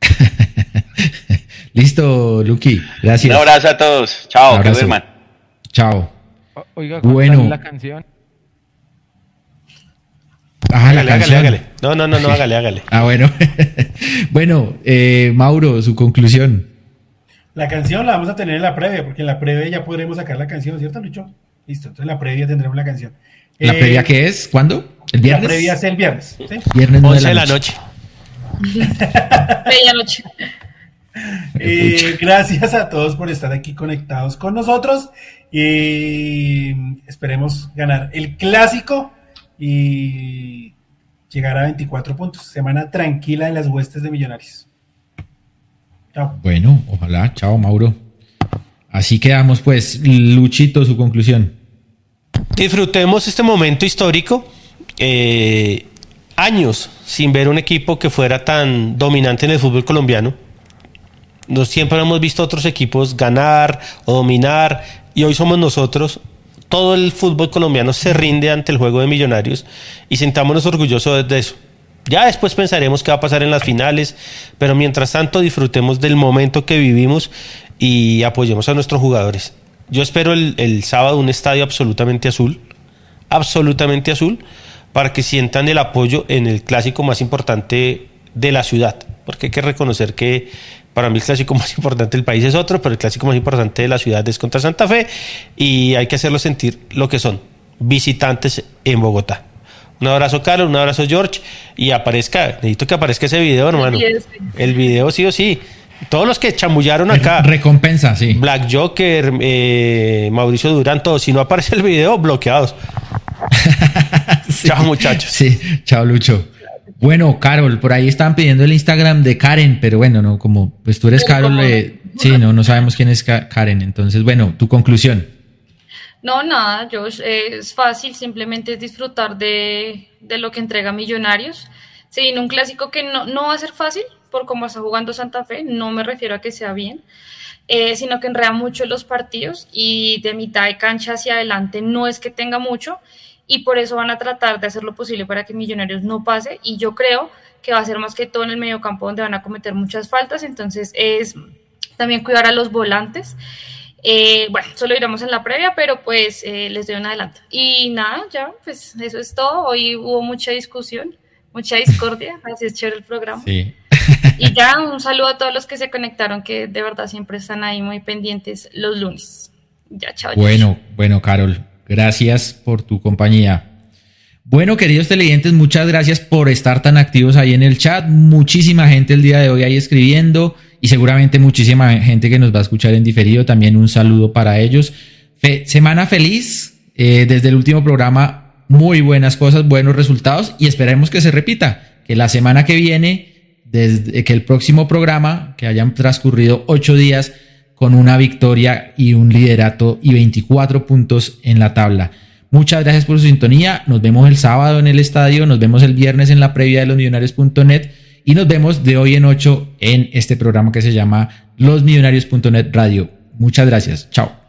Listo. Gracias. Un abrazo a todos. Chao, que duerman. Chao. Oiga, bueno. la canción? Ah, hágale, hágale, hágale. No, no, no, no, hágale, hágale. ah, bueno. bueno, eh, Mauro, su conclusión. La canción la vamos a tener en la previa, porque en la previa ya podremos sacar la canción, ¿cierto, Lucho? Listo, entonces en la previa tendremos la canción. ¿La eh, previa qué es? ¿Cuándo? ¿El viernes? La previa es el viernes. ¿sí? Viernes 11 de la noche. Medianoche. Eh, gracias a todos por estar aquí conectados con nosotros. Y esperemos ganar el clásico y llegar a 24 puntos. Semana tranquila en las huestes de Millonarios. Chao. Bueno, ojalá. Chao, Mauro. Así quedamos, pues. Luchito, su conclusión. Disfrutemos este momento histórico. Eh, años sin ver un equipo que fuera tan dominante en el fútbol colombiano. No siempre hemos visto otros equipos ganar o dominar y hoy somos nosotros. Todo el fútbol colombiano se rinde ante el juego de millonarios y sintámonos orgullosos de eso. Ya después pensaremos qué va a pasar en las finales, pero mientras tanto disfrutemos del momento que vivimos y apoyemos a nuestros jugadores. Yo espero el, el sábado un estadio absolutamente azul, absolutamente azul, para que sientan el apoyo en el clásico más importante de la ciudad, porque hay que reconocer que para mí el clásico más importante del país es otro, pero el clásico más importante de la ciudad es contra Santa Fe y hay que hacerlo sentir lo que son visitantes en Bogotá. Un abrazo, Carlos, un abrazo, George, y aparezca, necesito que aparezca ese video, hermano. El video sí o sí. Todos los que chamullaron acá. Recompensa, sí. Black Joker, eh, Mauricio Durán, todos. Si no aparece el video, bloqueados. Chao, muchachos. Sí, chao, Lucho. Bueno, Carol, por ahí estaban pidiendo el Instagram de Karen, pero bueno, no, como pues tú eres Carol, eh, sí, no, no sabemos quién es Karen. Entonces, bueno, tu conclusión. No, nada, yo eh, es fácil, simplemente es disfrutar de, lo que entrega Millonarios. Sí, un clásico que no, no va a ser fácil, por cómo está jugando Santa Fe, no me refiero a que sea bien, eh, sino que enreda mucho los partidos y de mitad de cancha hacia adelante no es que tenga mucho y por eso van a tratar de hacer lo posible para que Millonarios no pase y yo creo que va a ser más que todo en el medio campo donde van a cometer muchas faltas, entonces es también cuidar a los volantes. Eh, bueno, solo iremos en la previa, pero pues eh, les doy un adelanto. Y nada, ya, pues eso es todo. Hoy hubo mucha discusión, mucha discordia, así es chévere el programa. Sí. y ya, un saludo a todos los que se conectaron, que de verdad siempre están ahí muy pendientes los lunes. Ya, chao. Bueno, bueno, Carol, Gracias por tu compañía. Bueno, queridos televidentes, muchas gracias por estar tan activos ahí en el chat. Muchísima gente el día de hoy ahí escribiendo y seguramente muchísima gente que nos va a escuchar en diferido. También un saludo para ellos. semana feliz. Eh, desde el último programa, muy buenas cosas, buenos resultados y esperemos que se repita. Que la semana que viene, desde que el próximo programa, que hayan transcurrido ocho días, con una victoria y un liderato y 24 puntos en la tabla. Muchas gracias por su sintonía. Nos vemos el sábado en el estadio, nos vemos el viernes en la previa de losmillonarios.net y nos vemos de hoy en 8 en este programa que se llama losmillonarios.net Radio. Muchas gracias. Chao.